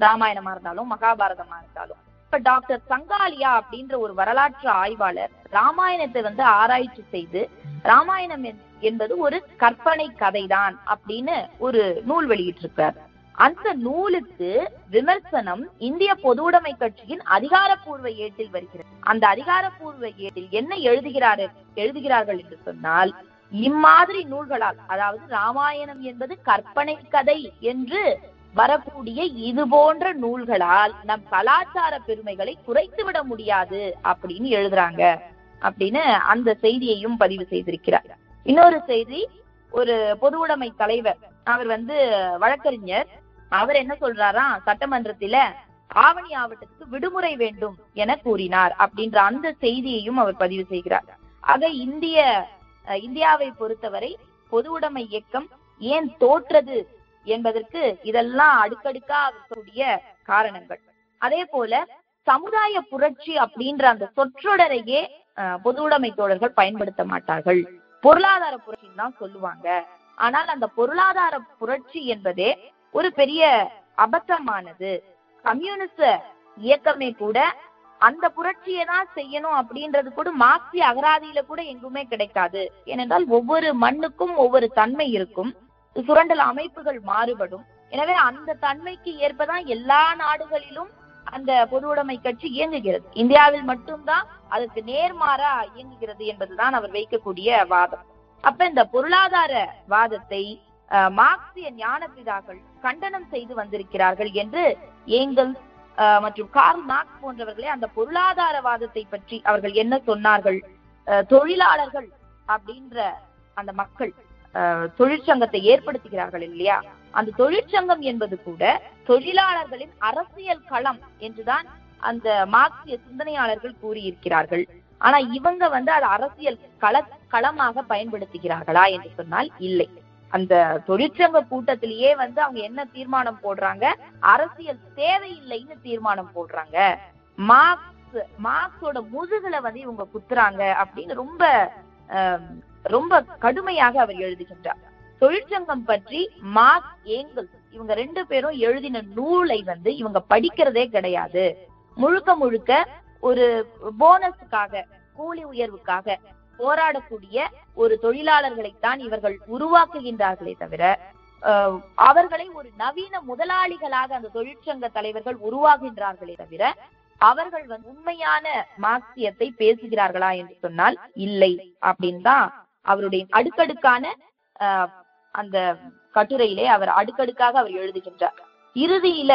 ராமாயணமா இருந்தாலும் மகாபாரதமா இருந்தாலும். இப்ப டாக்டர் சங்காலியா அப்படின்ற ஒரு வரலாற்று ஆய்வாளர் ராமாயணத்தை வந்து ஆராய்ச்சி செய்து ராமாயணம் என்- என்பது ஒரு கற்பனை கதைதான் அப்படின்னு ஒரு நூல் வெளியிட்டிருக்காரு. அந்த நூலுக்கு விமர்சனம் இந்திய பொதுவுடைமை கட்சியின் அதிகாரப்பூர்வ ஏட்டில் வருகிறது. அந்த அதிகாரப்பூர்வ ஏட்டில் என்ன எழுதுகிறார் எழுதுகிறார்கள் என்று சொன்னால் இம்மாதிரி நூல்களால் அதாவது ராமாயணம் என்பது கற்பனை கதை என்று வரக்கூடிய இது போன்ற நூல்களால் நம் கலாச்சார பெருமைகளை குறைத்து விட முடியாது அப்படின்னு எழுதுறாங்க அப்படின்னு அந்த செய்தியையும் பதிவு செய்திருக்கிறார். இன்னொரு செய்தி ஒரு பொது உடைமை தலைவர் அவர் வந்து வழக்கறிஞர் அவர் என்ன சொல்றாரா? சட்டமன்றத்தில ஆவணி ஆவட்டத்துக்கு விடுமுறை வேண்டும் என கூறினார் அப்படின்ற அந்த செய்தியையும் அவர் பதிவு செய்கிறார். ஆக இந்திய இந்தியாவை பொறுத்தவரை பொது உடைமை இயக்கம் ஏன் தோற்றது என்பதற்கு இதெல்லாம் அடுக்கடுக்கா இருக்கக்கூடிய காரணங்கள். அதே போல சமுதாய புரட்சி அப்படின்ற அந்த சொற்றொடரையே பொது உடைமை தோழர்கள் பயன்படுத்த மாட்டார்கள். பொருளாதார புரட்சின்னு தான் சொல்லுவாங்க. ஆனால் அந்த பொருளாதார புரட்சி என்பதே ஒரு பெரிய அபத்தமானது. கம்யூனிச இயக்கமே கூட அந்த புரட்சியை தான் செய்யணும் அப்படின்றது கூட மார்க்சிய அகராதியில கூட எங்குமே கிடைக்காது. ஏனென்றால் ஒவ்வொரு மண்ணுக்கும் ஒவ்வொரு தன்மை இருக்கும். சுரண்டல் அமைப்புகள் மாறுபடும். எனவே அந்த தன்மைக்கு ஏற்பதான் எல்லா நாடுகளிலும் அந்த பொது உடைமை கட்சி இயங்குகிறது. இந்தியாவில் மட்டும்தான் அதற்கு நேர்மாறா இயங்குகிறது என்பதுதான் அவர் வைக்கக்கூடிய வாதம். அப்ப இந்த பொருளாதார வாதத்தை மார்க்சிய ஞானபிதாக்கள் கண்டனம் செய்து வந்திருக்கிறார்கள் என்று ஏங்கல் மற்றும் கார்ல் மார்க்ஸ் போன்றவர்களே அந்த பொருளாதாரவாதத்தை பற்றி அவர்கள் என்ன சொன்னார்கள்? தொழிலாளர்கள் அப்படின்ற அந்த மக்கள் தொழிற்சங்கத்தை ஏற்படுத்துகிறார்கள் இல்லையா? அந்த தொழிற்சங்கம் என்பது கூட தொழிலாளர்களின் அரசியல் களம் என்றுதான் அந்த மார்க்சிய சிந்தனையாளர்கள் கூறியிருக்கிறார்கள். ஆனா இவங்க வந்து அது அரசியல் கள களமாக பயன்படுத்துகிறார்களா என்று சொன்னால் இல்லை. அந்த தொழிற்சங்க கூட்டத்திலேயே வந்து அவங்க என்ன தீர்மானம் போடுறாங்க? அரசியல் தேவையில்லைன்னு தீர்மானம் போடுறாங்க. மார்க்ஸ் மார்க்ஸோட முதுகுல வந்து இவங்க குத்துறாங்க அப்படின்னு ரொம்ப ரொம்ப கடுமையாக அவர் எழுதுகின்றார். தொழிற்சங்கம் பற்றி மார்க் ஏங்கல் இவங்க ரெண்டு பேரும் எழுதின நூலை வந்து இவங்க படிக்கிறதே கிடையாது. முழுக்க முழுக்க ஒரு போனஸுக்காக கூலி உயர்வுக்காக போராடக்கூடிய ஒரு தொழிலாளர்களைத்தான் இவர்கள் உருவாக்குகின்றார்களே தவிர அவர்களை ஒரு நவீன முதலாளிகளாக அந்த தொழிற்சங்க தலைவர்கள் உருவாகின்றார்களே தவிர அவர்கள் வந்து உண்மையான மார்க்சியத்தை பேசுகிறார்களா என்று சொன்னால் இல்லை அப்படின்னு தான் அவருடைய அடுக்கடுக்கான அந்த கட்டுரையிலே அவர் அடுக்கடுக்காக அவர் எழுதுகின்றார். இறுதியில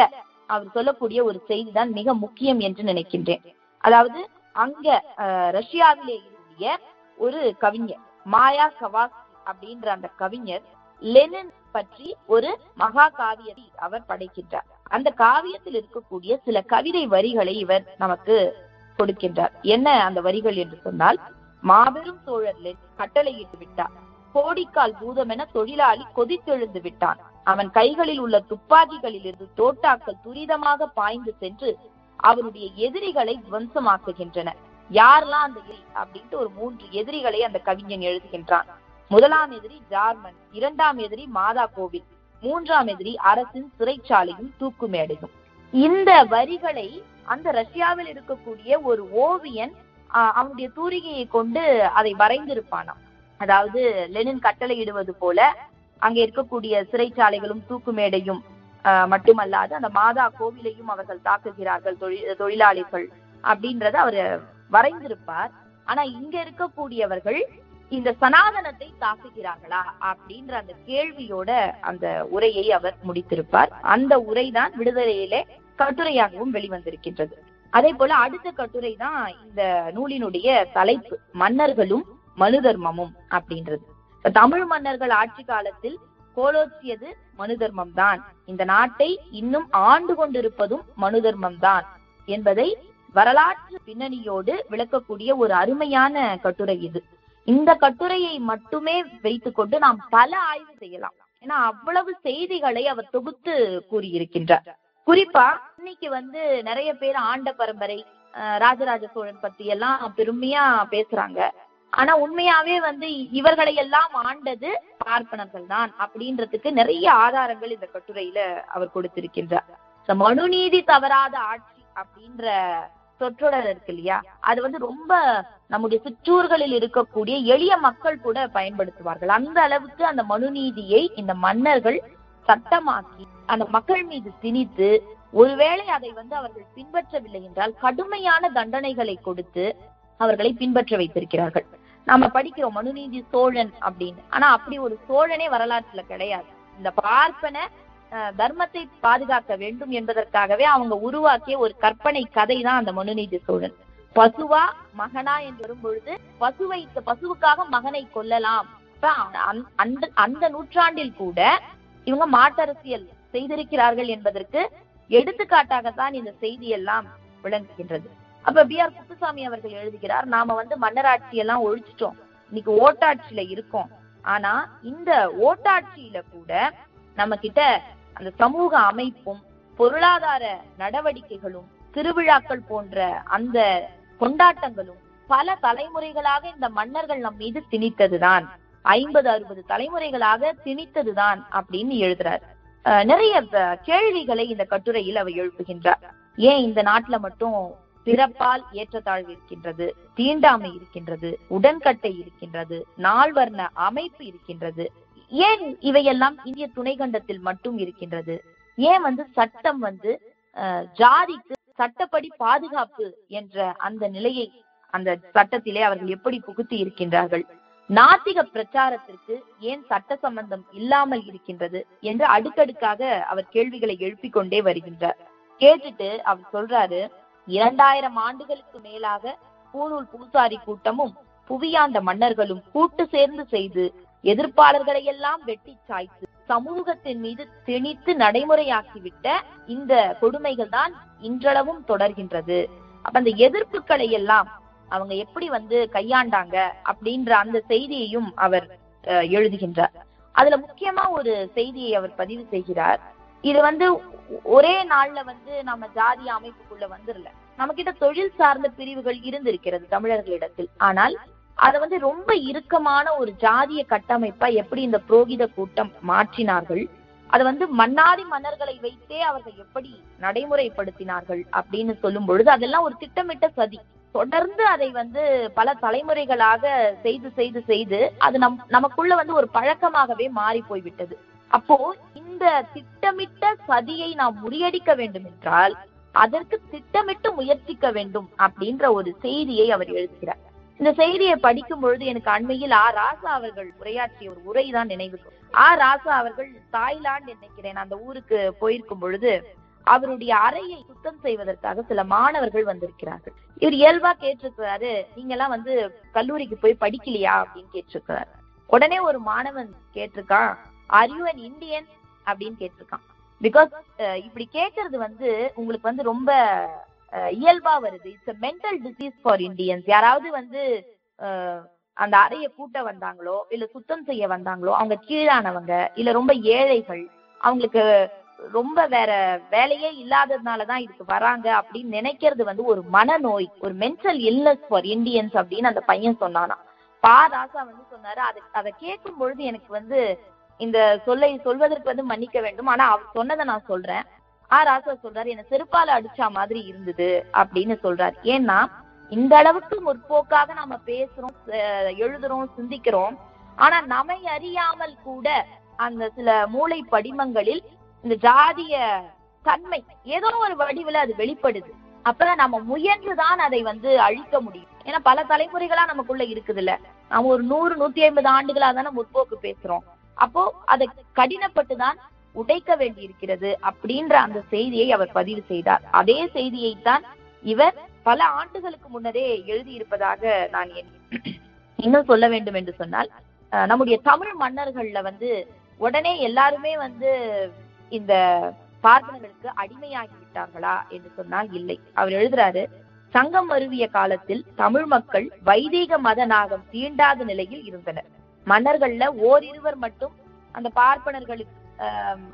அவர் சொல்லக்கூடிய ஒரு செய்தி தான் மிக முக்கியம் என்று நினைக்கின்றேன். அதாவது அங்க ரஷ்யாவிலே இருந்திய ஒரு கவிஞர். மாயா கவாஸ் அப்படின்ற அந்த கவிஞர் லெனின் பற்றி ஒரு மகா காவியத்தை அவர் படைக்கின்றார். அந்த காவியத்தில் இருக்கக்கூடிய சில கவிதை வரிகளை இவர் நமக்கு கொடுக்கின்றார். என்ன அந்த வரிகள் என்று சொன்னால் மாபெரும் சோழர் கட்டளையிட்டு விட்டார். கோடிக்கால் பூதமென தொழிலாளி கொதித்தெழுந்து விட்டான். அவன் கைகளில் உள்ள துப்பாக்கிகளில் இருந்து தோட்டாக்கள் துரிதமாக பாய்ந்து சென்று அவருடைய எதிரிகளை துவம்சமாக்குகின்றன. யாரெல்லாம் அந்த எதிரி அப்படின்ட்டு ஒரு மூன்று எதிரிகளை அந்த கவிஞன் எழுதுகின்றான். முதலாம் எதிரி ஜார்மன் இரண்டாம் எதிரி மாதா கோவில் மூன்றாம் எதிரி அரசின் சிறைச்சாலையும் தூக்கு மேடையும். இந்த வரிகளை அந்த ரஷ்யாவில் இருக்கக்கூடிய ஒரு ஓவியன் அவனுடைய தூரிகையை கொண்டு அதை வரைந்திருப்பானாம். அதாவது லெனின் கட்டளையிடுவது போல அங்கே இருக்கக்கூடிய சிறைச்சாலைகளும் தூக்கு மேடையும் மட்டுமல்லாது அந்த மாதா கோவிலையும் அவர்கள் தாக்குகிறார்கள் தொழில் தொழிலாளிகள் அப்படின்றத அவர் வரைந்திருப்பார். ஆனா இங்க இருக்கக்கூடியவர்கள் இந்த சனாதனத்தை தாக்குகிறார்களா அப்படின்ற அந்த கேள்வியோட அந்த உரையை அவர் முடித்திருப்பார். அந்த உரைதான் விடுதலையிலே கட்டுரையாகவும் வெளிவந்திருக்கின்றது. அதே போல அடுத்த கட்டுரை தான் இந்த நூலினுடைய தலைப்பு மன்னர்களும் மனு தர்மமும் அப்படின்றது தமிழ் மன்னர்கள் ஆட்சி காலத்தில் கோலோச்சியது மனு தர்மம் தான் இந்த நாட்டை இன்னும் ஆண்டு கொண்டிருப்பதும் மனு தர்மம் தான் என்பதை வரலாற்று பின்னணியோடு விளக்கக்கூடிய ஒரு அருமையான கட்டுரை இது. இந்த கட்டுரையை மட்டுமே வைத்துக்கொண்டு நாம் பல ஆய்வு செய்யலாம். ஏன்னா அவ்வளவு செய்திகளை அவர் தொகுத்து கூறியிருக்கின்றார். குறிப்பா இன்னைக்கு வந்து நிறைய பேர் ஆண்ட பரம்பரை அஹ், ராஜராஜ சோழன் பத்தி எல்லாம் பெருமையா பேசுறாங்க. ஆனா உண்மையாவே வந்து இவர்களை எல்லாம் ஆண்டது பார்ப்பனர்கள் தான் அப்படின்றதுக்கு நிறைய ஆதாரங்கள் இந்த கட்டுரையில அவர் கொடுத்திருக்கின்றார். மனுநீதி தவறாத ஆட்சி அப்படின்ற சொற்றொடர் இருக்கு இல்லையா? அது வந்து ரொம்ப நம்முடைய சிற்றூர்களில் இருக்கக்கூடிய எளிய மக்கள் கூட பயன்படுத்துவார்கள். அந்த அளவுக்கு அந்த மனுநீதியை இந்த மன்னர்கள் சட்டமாக்கி அந்த மக்கள் மீது திணித்து ஒருவேளை அதை வந்து அவர்கள் பின்பற்றவில்லை என்றால் கடுமையான தண்டனைகளை கொடுத்து அவர்களை பின்பற்ற வைத்திருக்கிறார்கள். நாம படிக்கிறோம் மனுநீதி சோழன் அப்படின்னு. ஆனா அப்படி ஒரு சோழனே வரலாற்றுல கிடையாது. இந்த பார்ப்பன தர்மத்தை பாதுகாக்க வேண்டும் என்பதற்காகவே அவங்க உருவாக்கிய ஒரு கற்பனை கதை தான் அந்த மனுநீதி சோழன் பசுவா மகனா என்று வரும் பொழுது பசுவை பசுவுக்காக மகனை கொல்லலாம். அந்த அந்த நூற்றாண்டில் கூட இவங்க மாட்டரசியல் செய்திருக்கிறார்கள் என்பதற்கு எடுத்துக்காட்டாகத்தான் இந்த செய்தி எல்லாம் விளங்குகின்றது. அப்ப பி ஆர் குப்புசாமி அவர்கள் எழுதுகிறார் நாம வந்து மன்னராட்சி எல்லாம் ஒழிச்சிட்டோம். இன்னைக்கு ஓட்டாட்சியில இருக்கோம். ஆனா இந்த ஓட்டாட்சியில கூட நம்ம கிட்ட அந்த சமூக அமைப்பும் பொருளாதார நடவடிக்கைகளும் திருவிழாக்கள் போன்ற அந்த கொண்டாட்டங்களும் பல தலைமுறைகளாக இந்த மன்னர்கள் நம் மீது திணித்ததுதான். ஐம்பது அறுபது தலைமுறைகளாக திணித்ததுதான் அப்படின்னு எழுதுறார். அஹ் நிறைய கேள்விகளை இந்த கட்டுரையில் அவர் எழுப்புகின்றார். ஏன் இந்த நாட்டுல மட்டும் பிறப்பால் ஏற்றத்தாழ்வு இருக்கின்றது தீண்டாமை இருக்கின்றது உடன்கட்டை இருக்கின்றது நால்வர்ண அமைப்பு இருக்கின்றது ஏன் இவையெல்லாம் இந்திய துணைக்கண்டத்தில் மட்டும் இருக்கின்றது? ஏன் வந்து சட்டம் வந்து ஜாதிக்கு சட்டப்படி பாதுகாப்பு என்ற அந்த நிலையை அந்த சட்டத்திலே அவர்கள் எப்படி புகுத்தி இருக்கின்றார்கள்? நாத்திக பிரச்சாரத்திற்கு ஏன் சட்ட சம்பந்தம் இல்லாமல் இருக்கின்றது என்று அடுக்கடுக்காக அவர் கேள்விகளை எழுப்பிக் கொண்டே வருகின்றார். கேட்டுட்டு அவர் சொல்றாரு இரண்டாயிரம் ஆண்டுகளுக்கு மேலாக பூநூல் பூசாரி கூட்டமும் புவியாண்ட மன்னர்களும் கூட்டு சேர்ந்து செய்து எதிர்ப்பாளர்களை எல்லாம் வெட்டி சாய்த்து சமூகத்தின் மீது திணித்து நடைமுறையாக்கிவிட்ட இந்த கொடுமைகள் தான் இன்றளவும் தொடர்கின்றது. அப்ப அந்த எதிர்ப்புகளை எல்லாம் அவங்க எப்படி வந்து கையாண்டாங்க அப்படின்ற அந்த செய்தியையும் அவர் அஹ், எழுதுகின்றார். அதுல முக்கியமா ஒரு செய்தியை அவர் பதிவு செய்கிறார். இது வந்து ஒரே நாள்ல வந்து நம்ம ஜாதி அமைப்புக்குள்ள வந்துடல நம்ம கிட்ட தொழில் சார்ந்த பிரிவுகள் இருந்திருக்கிறது தமிழர்களிடத்தில். ஆனால் அதை வந்து ரொம்ப இறுக்கமான ஒரு ஜாதிய கட்டமைப்பா எப்படி இந்த புரோகித கூட்டம் மாற்றினார்கள்? அது வந்து மன்னாதி மன்னர்களை வைத்தே அவர்கள் எப்படி நடைமுறைப்படுத்தினார்கள் அப்படின்னு சொல்லும் பொழுது அதெல்லாம் ஒரு திட்டமிட்ட சதி. தொடர்ந்து அதை வந்து பல தலைமுறைகளாக செய்து செய்து செய்து அது நம் நமக்குள்ள வந்து ஒரு பழக்கமாகவே மாறி போய்விட்டது. அப்போ இந்த திட்டமிட்ட சதியை நாம் முறியடிக்க வேண்டும் என்றால் அதற்கு திட்டமிட்டு முயற்சிக்க வேண்டும் அப்படின்ற ஒரு செய்தியை அவர் எழுதுகிறார். இந்த செய்தியை படிக்கும் பொழுது எனக்கு அண்மையில் ஆ. ராசா அவர்கள் உரையாற்றிய ஒரு உரைதான் நினைவுக்கு ஆ. ராசா அவர்கள் தாய்லாந்து நினைக்கிறேன் அந்த ஊருக்கு போயிருக்கும் பொழுது அவருடைய அறையை சுத்தம் செய்வதற்காக சில மாணவர்கள் வந்திருக்கிறார்கள். இவர் இயல்பா கேட்டிருக்கிறாரு நீங்க எல்லாம் வந்து கல்லூரிக்கு போய் படிக்கலையா? அப்படின்னு கேட்டிருக்கிறாரு. உடனே ஒரு மாணவன் கேட்டிருக்கான் ஆர் யூ அன் இந்தியன் அப்படின்னு கேட்டிருக்கான். பிகாஸ் இப்படி கேட்கறது வந்து உங்களுக்கு வந்து ரொம்ப இயல்பா வருது. It's mental disease for Indians யாராவது வந்து அந்த அறையை கூட்ட வந்தாங்களோ இல்ல சுத்தம் செய்ய வந்தாங்களோ அவங்க கீழானவங்க இல்ல ரொம்ப ஏழைகள் அவங்களுக்கு ரொம்ப வேற வேலையே இல்லாததுனாலதான் இதுக்கு வராங்க அப்படின்னு நினைக்கிறது வந்து ஒரு மனநோய் ஒரு மென்டல் இல்னஸ் ஃபார் இந்தியன்ஸ் அப்படின்னு அந்த பையன் சொன்னானா பா ராசா வந்து சொன்னாரு அதை அதை கேட்கும் பொழுது எனக்கு வந்து இந்த சொல்லை சொல்வதற்கு வந்து மன்னிக்க வேண்டும். ஆனா அவர் சொன்னதை நான் சொல்றேன். ஆ ராசா சொல்றாரு என்ன செருப்பால அடிச்சா மாதிரி இருந்தது அப்படின்னு சொல்றாரு. ஏன்னா இந்த அளவுக்கு முற்போக்காக நாம பேசுறோம் எழுதுறோம் சிந்திக்கிறோம். ஆனா நம்மை அறியாமல் கூட அந்த சில மூளை படிமங்களில் இந்த ஜாதிய தன்மை ஏதோ ஒரு வடிவுல அது வெளிப்படுது. அப்பதான் நம்ம முயன்றுதான் அதை வந்து அழிக்க முடியும். ஏன்னா பல தலைமுறைகளா நமக்குள்ள இருக்குது இல்ல நம்ம ஒரு நூறு நூத்தி ஐம்பது ஆண்டுகளா தானே முற்போக்கு பேசுறோம். அப்போ அதை கடினப்பட்டுதான் உடைக்க வேண்டி இருக்கிறது அப்படின்ற அந்த செய்தியை அவர் பதிவு செய்தார். அதே செய்தியைத்தான் இவர் பல ஆண்டுகளுக்கு முன்னரே எழுதியிருப்பதாக நான் இன்னும் சொல்ல வேண்டும் என்று சொன்னால் நம்முடைய தமிழ் மன்னர்கள்ல வந்து உடனே எல்லாருமே வந்து இந்த பார்ப்பனர்களுக்கு அடிமையாகி விட்டார்களா என்று சொன்னால் இல்லை. அவர் எழுதுறாரு சங்கம் மருவிய காலத்தில் தமிழ் மக்கள் வைதீக மத நாகம் தீண்டாத நிலையில் இருந்தனர். மன்னர்கள்ல ஓரிருவர் மட்டும் அந்த பார்ப்பனர்களுக்கு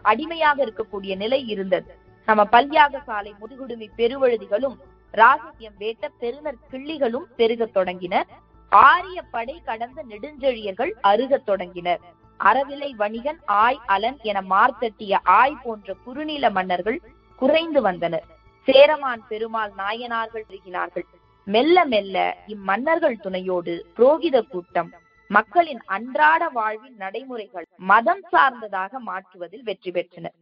அடிமையாக இருக்கக்கூடிய நிலை இருந்தது. நம்ம பல்யாக சாலை முதுகுடுமி பெருவழுதிகளும் ராகசியம் வேட்ட பெருநர் கிள்ளிகளும் பெருகத் தொடங்கினர். ஆரிய படை கடந்த நெடுஞ்செழியர்கள் அருகத் தொடங்கினர். அறவிலை வணிகன் ஆய் அலன் என மார்த்தட்டிய ஆய் போன்ற குறுநில மன்னர்கள் குறைந்து வந்தனர். சேரமான் பெருமாள் நாயனார்கள் பெருகினார்கள் மெல்ல மெல்ல இம்மன்னர்கள் துணையோடு புரோகித கூட்டம் மக்களின் அன்றாட வாழ்வின் நடைமுறைகள் மதம் சார்ந்ததாக மாற்றுவதில் வெற்றி பெற்றனர்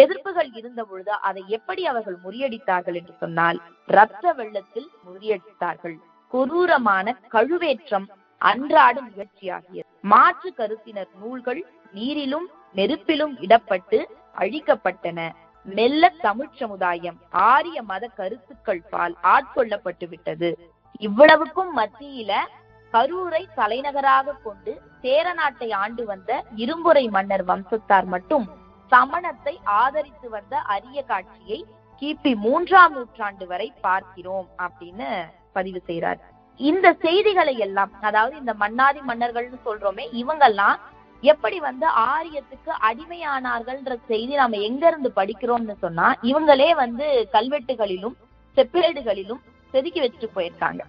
எதிர்ப்புகள் இருந்த பொழுது அதை எப்படி அவர்கள் முறியடித்தார்கள் என்று சொன்னால் ரத்த வெள்ளத்தில் முறியடித்தார்கள். கொரூரமான கழுவேற்றம் அன்றாட நிகழ்ச்சியாகியது. மாற்று கருத்தினர் நூல்கள் நீரிலும் நெருப்பிலும் இடப்பட்டு அழிக்கப்பட்டன. மெல்ல தமிழ் சமுதாயம் ஆரிய மத கருத்துக்கள் பால் ஆட்கொள்ளப்பட்டு விட்டது. இவ்வளவுக்கும் மத்தியில கரூரை தலைநகராக கொண்டு சேர நாட்டை ஆண்டு வந்த இரும்புரை மன்னர் வம்சத்தார் மட்டும் சமணத்தை ஆதரித்து வந்த அரிய காட்சியை கிபி மூன்றாம் நூற்றாண்டு வரை பார்க்கிறோம் அப்படின்னு பதிவு செய்யறார் இந்த செய்திகளை எல்லாம் அதாவது இந்த மன்னாதி மன்னர்கள்னு சொல்றோமே இவங்கெல்லாம் எப்படி வந்து ஆரியத்துக்கு அடிமையானார்கள்ன்ற செய்தி நாம எங்க இருந்து படிக்கிறோம்னு சொன்னா இவங்களே வந்து கல்வெட்டுகளிலும் செப்பேடுகளிலும் செதுக்கி வச்சுட்டு போயிருக்காங்க.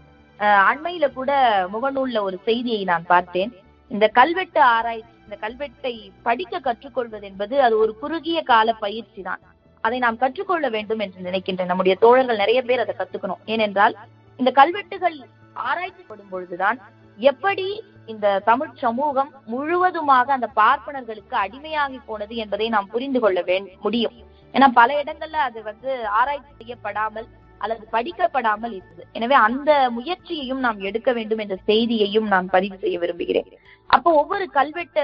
அண்மையில கூட முகநூல்ல ஒரு செய்தியை நான் பார்த்தேன். இந்த கல்வெட்டு ஆராய்ச்சி இந்த கல்வெட்டை படிக்க கற்றுக்கொள்வது என்பது அது ஒரு குறுகிய கால பயிற்சி தான். அதை நாம் கற்றுக்கொள்ள வேண்டும் என்று நினைக்கின்றேன். நம்முடைய தோழர்கள் நிறைய பேர் அதை கத்துக்கணும். ஏனென்றால் இந்த கல்வெட்டுகள் ஆராய்ச்சி படும் பொழுதுதான் எப்படி இந்த தமிழ் சமூகம் முழுவதுமாக அந்த பார்ப்பனர்களுக்கு அடிமையாகி போனது என்பதை நாம் புரிந்து கொள்ள முடியும். ஏன்னா பல இடங்கள்ல அது வந்து ஆராய்ச்சி செய்யப்படாமல் அல்லது படிக்கப்படாமல் இருந்தது எனவே அந்த முயற்சியையும் நாம் எடுக்க வேண்டும் என்ற செய்தியையும் நான் பதிவு செய்ய விரும்புகிறேன். அப்போ ஒவ்வொரு கல்வெட்டு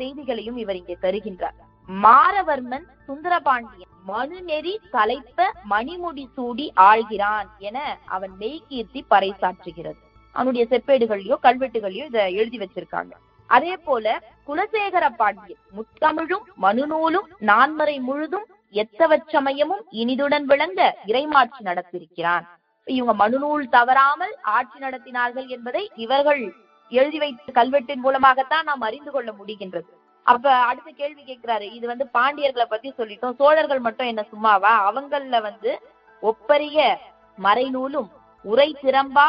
செய்திகளையும் இவர் இங்கே தருகின்றார். மாரவர்மன் சுந்தரபாண்டியன் மனுநெறி தலைப்ப மணிமுடி சூடி ஆள்கிறான் என அவன் மெய்கீர்த்தி பறைசாற்றுகிறது. அவனுடைய செப்பேடுகளையோ கல்வெட்டுகளையோ இத எழுதி வச்சிருக்காங்க. அதே போல குலசேகர பாண்டியன் முத்தமிழும் மனுநூலும் நான்மறை முழுதும் எத்தவச்சமயமும் இனிதுடன் விளங்க இறைமாட்சி நடத்திருக்கிறான். இவங்க மனுநூல் தவறாமல் ஆட்சி நடத்தினார்கள் என்பதை இவர்கள் எழுதி வைத்த கல்வெட்டின் மூலமாகத்தான் நாம் அறிந்து கொள்ள முடிகின்றது. அப்ப அடுத்த கேள்வி கேட்கிறாரு இது வந்து பாண்டியர்களை பத்தி சொல்லிட்டோம் சோழர்கள் மட்டும் என்ன சும்மாவா? அவங்கள வந்து ஒப்பரிய மறைநூலும் உரை திறம்பா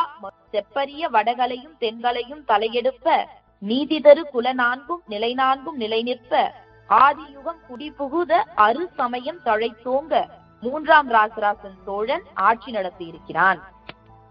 செப்பரிய வடகலையும் தென்கலையும் தலையெடுப்ப நீதி தரு குல நான்கும் நிலை நான்கும் நிலை நிற்ப ஆதியுகம் குடிபுகுத அரு சமயம் தழைத்தோங்க. மூன்றாம் ராசராசன் சோழன் ஆட்சி நடத்தி இருக்கிறான்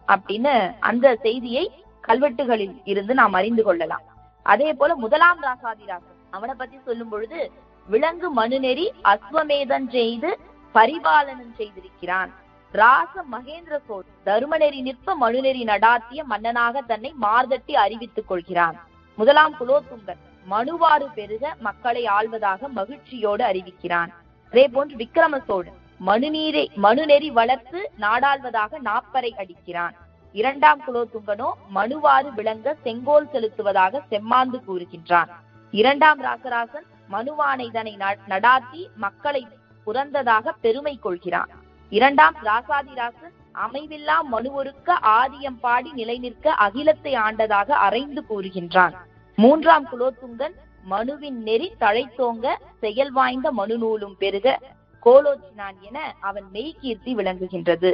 அப்படின்னு அந்த செய்தியை கல்வெட்டுகளில் இருந்து நாம் அறிந்து கொள்ளலாம். அதே போல முதலாம் ராசாதிராசன் அவனை பத்தி சொல்லும் பொழுது விலங்கு மனுநெறி அஸ்வமேதம் செய்து பரிபாலனம் செய்திருக்கிறான். ராச மகேந்திர சோழ தருமநெறி நிற்ப மனுநெறி நடாத்திய மன்னனாக தன்னை மார்தட்டி அறிவித்துக் கொள்கிறான். முதலாம் குலோத்துங்கன் மனுவாறு பெருக மக்களை ஆள்வதாக மகிழ்ச்சியோடு அறிவிக்கிறான். அதே போன்று விக்ரம சோழன் மனுநீரை மனுநெறி வளர்த்து நாடாள்வதாக நாப்பரை அடிக்கிறான். இரண்டாம் குலோத்துங்கனோ மனுவாறு விளங்க செங்கோல் செலுத்துவதாக செம்மாந்து கூறுகின்றான். இரண்டாம் ராசராசன் மனுவானை இதனை நடாத்தி மக்களை புறந்ததாக பெருமை கொள்கிறான். இரண்டாம் ராசாதிராசன் அமைவில்லா மனுவொருக்க ஆதியம் பாடி நிலை நிற்க அகிலத்தை ஆண்டதாக அரைந்து கூறுகின்றான். மூன்றாம் குலோத்துங்கன் மனுவின் நெறி தழைத்தோங்க செயல் வாய்ந்த மனு நூலும் பெருக. கோலோச்சினான் என அவன் மெய்கீர்த்தி விளங்குகின்றது.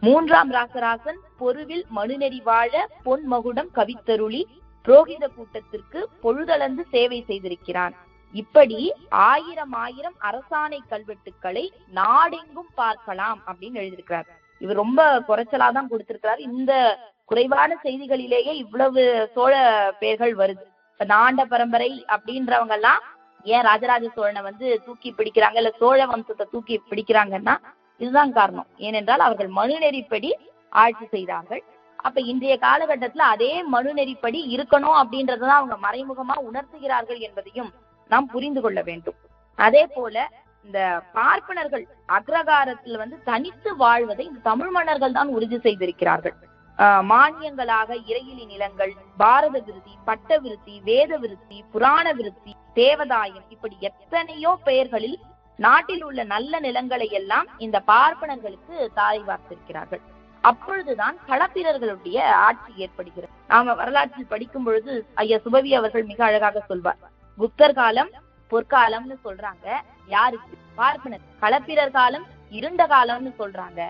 மூன்றாம் ராசராசன் பொருவில் மனுநெறி வாழ பொன் மகுடம் கவித்தருளி புரோகித கூட்டத்திற்கு பொழுதளந்து சேவை செய்திருக்கிறான். இப்படி ஆயிரம் ஆயிரம் அரசாணை கல்வெட்டுக்களை நாடெங்கும் பார்க்கலாம் அப்படின்னு எழுதியிருக்கிறார். இவர் ரொம்ப குறைச்சலாதான் கொடுத்திருக்கிறார். இந்த குறைவான செய்திகளிலேயே இவ்வளவு சோழ பெயர்கள் வருது. இப்ப நாண்ட பரம்பரை அப்படின்றவங்க எல்லாம் ஏன் ராஜராஜ சோழனை வந்து தூக்கி பிடிக்கிறாங்க? இல்ல சோழ வம்சத்தை தூக்கி பிடிக்கிறாங்கன்னா இதுதான் காரணம். ஏனென்றால் அவர்கள் மனுநெறிப்படி ஆட்சி செய்தார்கள். அப்ப இன்றைய காலகட்டத்துல அதே மனுநெறிப்படி இருக்கணும் அப்படின்றதான் அவங்க மறைமுகமா உணர்த்துகிறார்கள் என்பதையும் நாம் புரிந்து கொள்ள வேண்டும். அதே போல இந்த பார்ப்பனர்கள் அக்ரகாரத்தில் வந்து தனித்து வாழ்வதை இந்த தமிழ் மன்னர்கள் தான் உறுதி செய்திருக்கிறார்கள். மானியங்களாக இறையிலி நிலங்கள் பாரத விருத்தி பட்ட விருத்தி வேத விருத்தி புராண விருத்தி தேவதாயம் இப்படி எத்தனையோ பெயர்களில் நாட்டில் உள்ள நல்ல நிலங்களை எல்லாம் இந்த பார்ப்பனர்களுக்கு தாய் வார்த்திருக்கிறார்கள். அப்பொழுதுதான் களப்பிரர்களுடைய ஆட்சி ஏற்படுகிறது. நாம வரலாற்றில் படிக்கும் பொழுது ஐயா சுபவி அவர்கள் மிக அழகாக சொல்வார். குப்தர் காலம் பொற்காலம்னு சொல்றாங்க. யாருக்கு? பார்ப்பனர் களப்பிரர் காலம் இருண்ட காலம்னு சொல்றாங்க.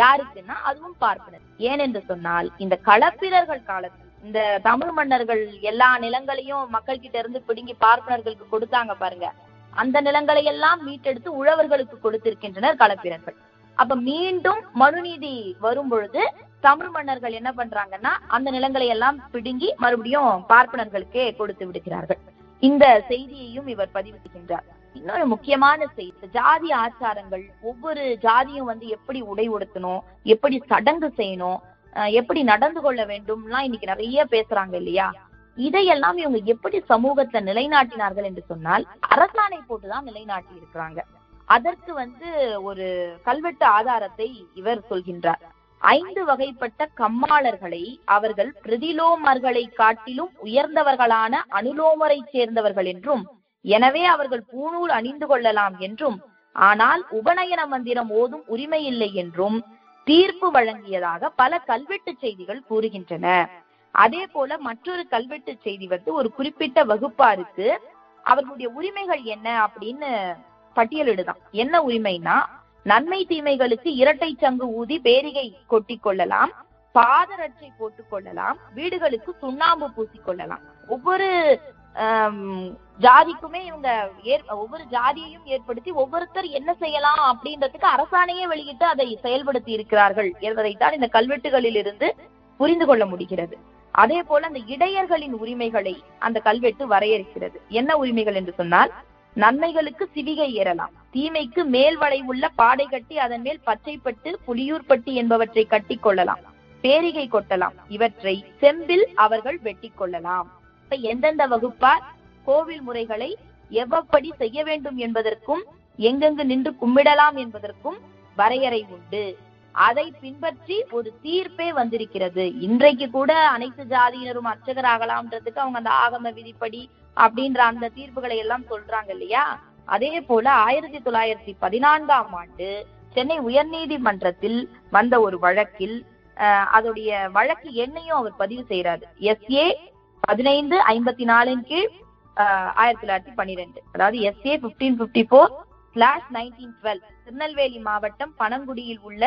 யாருக்குன்னா அதுவும் பார்ப்பனர். ஏனென்று சொன்னால் இந்த களப்பிரர்கள் காலத்தில் இந்த தமிழ் மன்னர்கள் எல்லா நிலங்களையும் மக்கள் கிட்ட இருந்து பிடுங்கி பார்ப்பனர்களுக்கு கொடுத்தாங்க பாருங்க. அந்த நிலங்களை எல்லாம் மீட்டெடுத்து உழவர்களுக்கு கொடுத்திருக்கின்றனர் களப்பிரர்கள். அப்ப மீண்டும் மனுநீதி வரும் பொழுது தமிழ் மன்னர்கள் என்ன பண்றாங்கன்னா அந்த நிலங்களை எல்லாம் பிடுங்கி மறுபடியும் பார்ப்பனர்களுக்கே கொடுத்து விடுகிறார்கள். இந்த செய்தியையும் இவர் பதிவு செய்கின்றார். இன்னொரு முக்கியமான செய்தி ஜாதி ஆச்சாரங்கள் ஒவ்வொரு ஜாதியும் வந்து எப்படி உடை உடுத்தணும் எப்படி சடங்கு செய்யணும் எப்படி நடந்து கொள்ள வேண்டும்லாம் இன்னைக்கு நிறைய பேசுறாங்க இல்லையா? இதையெல்லாம் இவங்க எப்படி சமூகத்துல நிலைநாட்டினார்கள் என்று சொன்னால் அரசாணை போட்டுதான் நிலைநாட்டி இருக்கிறாங்க. அதற்கு வந்து ஒரு கல்வெட்டு ஆதாரத்தை இவர் சொல்கின்றார். ஐந்து வகைப்பட்ட கம்மாளர்களை அவர்கள் பிரதிலோமர்களை காட்டிலும் உயர்ந்தவர்களான அனுலோமரை சேர்ந்தவர்கள் என்றும் எனவே அவர்கள் பூணூல் அணிந்து கொள்ளலாம் என்றும் ஆனால் உபநயன மந்திரம் ஓதும் உரிமை இல்லை என்றும் தீர்ப்பு வழங்கியதாக பல கல்வெட்டு செய்திகள் கூறுகின்றன. அதே போல மற்றொரு கல்வெட்டு செய்தி வந்து ஒரு குறிப்பிட்ட வகுப்பாருக்கு அவர்களுடைய உரிமைகள் என்ன அப்படின்னு பட்டியலிடுதான். என்ன உரிமைனா நன்மை தீமைகளுக்கு இரட்டை சங்கு ஊதி பேரிகை கொட்டி கொள்ளலாம் பாதரட்சை போட்டுக் கொள்ளலாம் வீடுகளுக்கு சுண்ணாம்பு பூசிக்கொள்ளலாம் ஒவ்வொரு ஜாதிக்குமே இவங்க ஒவ்வொரு ஜாதியையும் ஏற்படுத்தி ஒவ்வொருத்தர் என்ன செய்யலாம் அப்படின்றதுக்கு அரசாணையே வெளியிட்டு அதை செயல்படுத்தி இருக்கிறார்கள் என்பதைத்தான் இந்த கல்வெட்டுகளில் இருந்து புரிந்து கொள்ள முடிகிறது. அதே போல அந்த இடையர்களின் உரிமைகளை அந்த கல்வெட்டு வரையறுக்கிறது. என்ன உரிமைகள் என்று சொன்னால் நன்மைகளுக்கு சிவிகை ஏறலாம். தீமைக்கு மேல் வளைவுள்ள பாடை கட்டி அதன் மேல் பச்சைப்பட்டு புலியூர்பட்டி என்பவற்றை கட்டி கொள்ளலாம். பேரிகை கொட்டலாம். இவற்றை செம்பில் அவர்கள் வெட்டி கொள்ளலாம். எந்தெந்த வகுப்பார் கோவில் முறைகளை எவ்வப்படி செய்ய வேண்டும் என்பதற்கும் எங்கெங்கு நின்று கும்பிடலாம் என்பதற்கும் வரையறை உண்டு. அதை பின்பற்றி ஒரு தீர்ப்பே வந்திருக்கிறது. இன்றைக்கு கூட அனைத்து ஜாதியினரும் அர்ச்சகர் ஆகலாம்ன்றதுக்கு அவங்க அந்த ஆகம விதிப்படி அப்படின்ற அந்த தீர்ப்புகளை எல்லாம் சொல்றாங்க இல்லையா? அதே போல ஆயிரத்தி தொள்ளாயிரத்தி பதினான்காம் ஆண்டு சென்னை உயர்நீதிமன்றத்தில் வந்த ஒரு வழக்கில் அதோடைய வழக்கு எண்ணையும் அவர் பதிவு செய்யறாரு எஸ் ஏ பதினைந்து ஐம்பத்தி நாலின் கீழ் ஆயிரத்தி தொள்ளாயிரத்தி பன்னிரெண்டு. அதாவது S A fifteen fifty four slash nineteen twelve Tirunelveli மாவட்டம் பனங்குடியில் உள்ள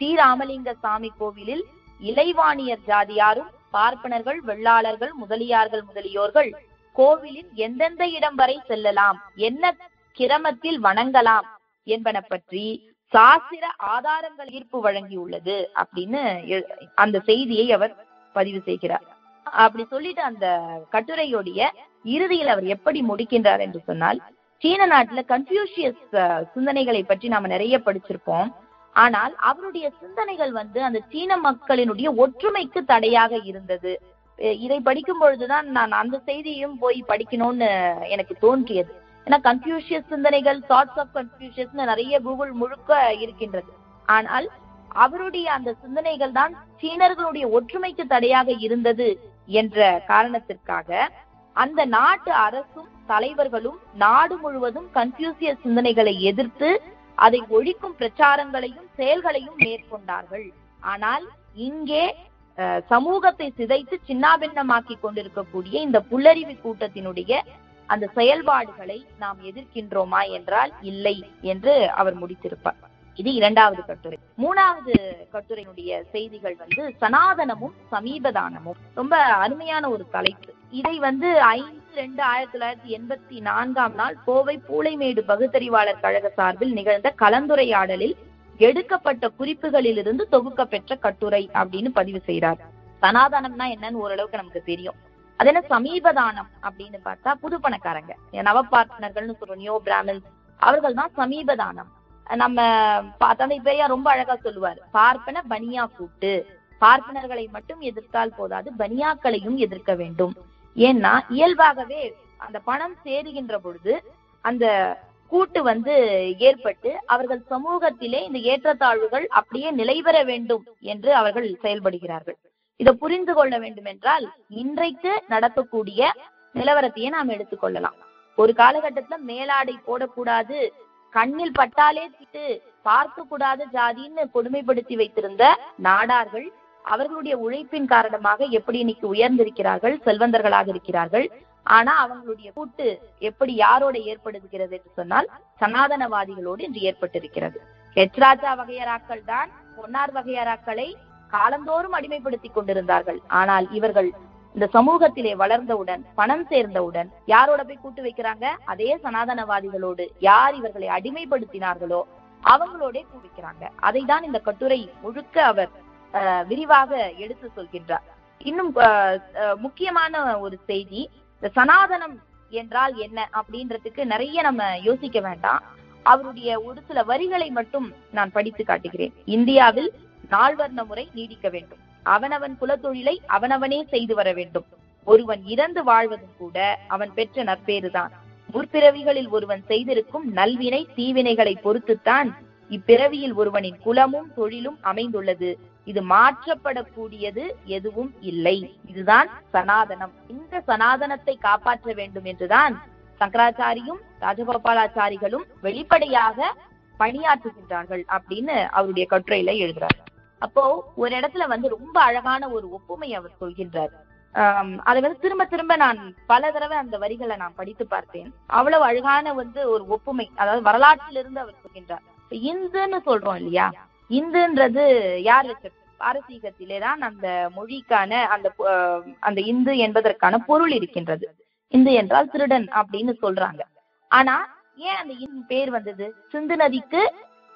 ஸ்ரீராமலிங்க சாமி கோவிலில் இலைவாணியர் ஜாதியாரும் பார்ப்பனர்கள் வெள்ளாளர்கள் முதலியார்கள் முதலியோர்கள் கோவிலின் எந்தெந்த இடம் வரை செல்லலாம் என்ன கிரமத்தில் வணங்கலாம் என்பன பற்றி சாஸ்திர ஆதாரங்கள் ஈர்ப்பு வழங்கியுள்ளது அப்படின்னு அந்த செய்தியை அவர் பதிவு செய்கிறார். அப்படி சொல்லிட்டு அந்த கட்டுரையுடைய இறுதியில் அவர் எப்படி முடிக்கின்றார் என்று சொன்னால் சீன நாட்டுல கன்ஃபியூஷியஸ் சிந்தனைகளை பற்றி நாம நிறைய படிச்சிருப்போம். ஆனால் அவருடைய சிந்தனைகள் வந்து அந்த சீன மக்களினுடைய ஒற்றுமைக்கு தடையாக இருந்தது. இதை படிக்கும் பொழுதுதான் நான் அந்த செய்தியும் போய் படிக்கணும்னு எனக்கு தோன்றியது. ஏன்னா கன்ஃபியூஷியஸ் சிந்தனைகள் தாட்ஸ் ஆஃப் கன்ஃபியூஷியஸ் நிறைய கூகுள் முழுக்க இருக்கின்றது. ஆனால் அவருடைய அந்த சிந்தனைகள் தான் சீனர்களுடைய ஒற்றுமைக்கு தடையாக இருந்தது என்ற காரணத்திற்காக அந்த நாட்டு அரசும் தலைவர்களும் நாடு முழுவதும் கன்ஃபியூசிய சிந்தனைகளை எதிர்த்து அதை ஒழிக்கும் பிரச்சாரங்களையும் செயல்களையும் மேற்கொண்டார்கள். ஆனால் இங்கே அஹ், சமூகத்தை சிதைத்து சின்னாபின்னமாக்கி கொண்டிருக்கக்கூடிய இந்த புல்லறிவு கூட்டத்தினுடைய அந்த செயல்பாடுகளை நாம் எதிர்க்கின்றோமா என்றால் இல்லை என்று அவர் முடித்திருப்பார். இது இரண்டாவது கட்டுரை. மூணாவது கட்டுரையினுடைய செய்திகள் வந்து சனாதனமும் சமீபதானமும். ரொம்ப அருமையான ஒரு தலைப்பு. இதை வந்து ஐந்து ரெண்டு ஆயிரத்தி தொள்ளாயிரத்தி எண்பத்தி நான்காம் நாள் கோவை பூளைமேடு பகுத்தறிவாளர் கழக சார்பில் நிகழ்ந்த கலந்துரையாடலில் எடுக்கப்பட்ட குறிப்புகளிலிருந்து தொகுக்க பெற்ற கட்டுரை அப்படின்னு பதிவு செய்கிறார் சனாதனம்னா என்னன்னு ஓரளவுக்கு நமக்கு தெரியும். அது என்ன சமீபதானம் அப்படின்னு பார்த்தா புது பணக்காரங்க நவபார்ட்னர்கள்னு சொல்றோம் நியோ பிராமின்ஸ். அவர்கள் தான் சமீபதானம். நம்ம தந்தை பெரியார் ரொம்ப அழகா சொல்லுவார். பார்ப்பன பனியா கூட்டு. பார்ப்பனர்களை மட்டும் எதிர்த்தால் போதாது பனியாக்களையும் எதிர்க்க வேண்டும். ஏன்னா இயல்பாகவே அந்த பணம் சேருகின்ற பொழுது அந்த கூட்டு வந்து ஏற்பட்டு அவர்கள் சமூகத்திலே இந்த ஏற்றத்தாழ்வுகள் அப்படியே நிலைபெற வேண்டும் என்று அவர்கள் செயல்படுகிறார்கள். இதை புரிந்து கொள்ள வேண்டும் என்றால் இன்றைக்கு நடக்கக்கூடிய நிலவரத்தையே நாம் எடுத்துக்கொள்ளலாம் ஒரு காலகட்டத்துல மேலாடை போடக்கூடாது கண்ணில் பட்டாலே திட்டு. பார்க்க கூடாத ஜாதின்னு கொடுமைப்படுத்தி வைத்திருந்த நாடார்கள் அவர்களுடைய உழைப்பின் காரணமாக எப்படி இன்னைக்கு உயர்ந்திருக்கிறார்கள் செல்வந்தர்களாக இருக்கிறார்கள். ஆனா அவங்களுடைய கூட்டு எப்படி யாரோட ஏற்படுகிறது என்று சொன்னால் சனாதனவாதிகளோடு இன்று ஏற்பட்டிருக்கிறது. ஹெச் ராஜா வகையராக்கள் தான் பொன்னார் வகையராக்களை காலந்தோறும் அடிமைப்படுத்திக் கொண்டிருந்தார்கள். ஆனால் இவர்கள் இந்த சமூகத்திலே வளர்ந்தவுடன் பணம் சேர்ந்தவுடன் யாரோட போய் கூட்டு வைக்கிறாங்க? அதே சனாதனவாதிகளோடு யார் இவர்களை அடிமைப்படுத்தினார்களோ அவங்களோட கூட்டு வைக்கிறாங்க. அதை தான் இந்த கட்டுரை முழுக்க அவர் விரிவாக எடுத்து சொல்கின்றார். இன்னும் அஹ், அஹ், முக்கியமான ஒரு செய்தி இந்த சனாதனம் என்றால் என்ன அப்படின்றதுக்கு நிறைய நம்ம யோசிக்க வேண்டாம். அவருடைய ஒரு சில வரிகளை மட்டும் நான் படித்து காட்டுகிறேன். இந்தியாவில் நால்வர்ண முறை நீடிக்க வேண்டும். அவனவன் குலத்தொழிலை அவனவனே செய்து வர வேண்டும். ஒருவன் இறந்து வாழ்வதும் கூட அவன் பெற்ற நற்பேறுதான். முற்பிறவிகளில் ஒருவன் செய்திருக்கும் நல்வினை தீவினைகளை பொறுத்துத்தான் இப்பிறவியில் ஒருவனின் குலமும் தொழிலும் அமைந்துள்ளது. இது மாற்றப்படக்கூடியது எதுவும் இல்லை. இதுதான் சனாதனம். இந்த சனாதனத்தை காப்பாற்ற வேண்டும் என்றுதான் சங்கராச்சாரியும் ராஜகோபாலாச்சாரிகளும் வெளிப்படையாக பணியாற்றுகின்றார்கள் அப்படின்னு அவருடைய கட்டுரையில எழுதுறார் அப்போ ஒரு இடத்துல வந்து ரொம்ப அழகான ஒரு ஒப்புமை அவர் சொல்கின்றார். அதை வந்து திரும்ப திரும்ப நான் பல தடவை அந்த வரிகளை நான் படித்து பார்த்தேன். அவ்வளவு அழகான வந்து ஒரு ஒப்புமை அதாவது வரலாற்றிலிருந்து அவர் சொல்கின்றார். இந்துன்னு சொல்றோம் இல்லையா? இந்துன்றது யார் வச்ச பாரசீகத்திலே தான் அந்த மொழிக்கான அந்த அந்த இந்து என்பதற்கான பொருள் இருக்கின்றது. இந்து என்றால் திருடன் அப்படின்னு சொல்றாங்க. ஆனா ஏன் அந்த இந்து பேர் வந்தது? சிந்து நதிக்கு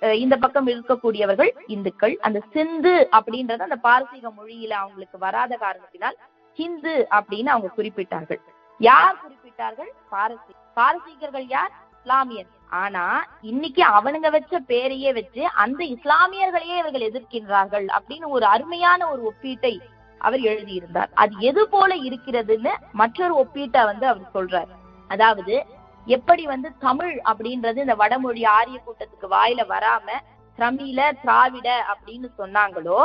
இந்த பக்கம் இருக்கக்கூடியவர்கள் இந்துக்கள் அந்த சிந்து அப்படின்றது அந்த பாரசீக மொழியில அவங்களுக்கு வராத காரணத்தினால் ஹிந்து அப்படின்னு அவங்க குறிப்பிட்டார்கள். யார் குறிப்பிட்டார்கள்? பாரசி பாரசீகர்கள் யார்? இஸ்லாமியர். ஆனா இன்னைக்கு அவனுங்க வச்ச பேரையே வச்சு அந்த இஸ்லாமியர்களையே இவர்கள் எதிர்க்கின்றார்கள் அப்படின்னு ஒரு அருமையான ஒரு ஒப்பீட்டை அவர் எழுதியிருந்தார். அது எது போல இருக்கிறதுன்னு மற்றொரு ஒப்பீட்டை வந்து அவர் சொல்றார். அதாவது எப்படி வந்து தமிழ் அப்படின்றது இந்த வடமொழி ஆரிய கூட்டத்துக்கு வாயில வராம தமிழ திராவிட அப்படின்னு சொன்னாங்களோ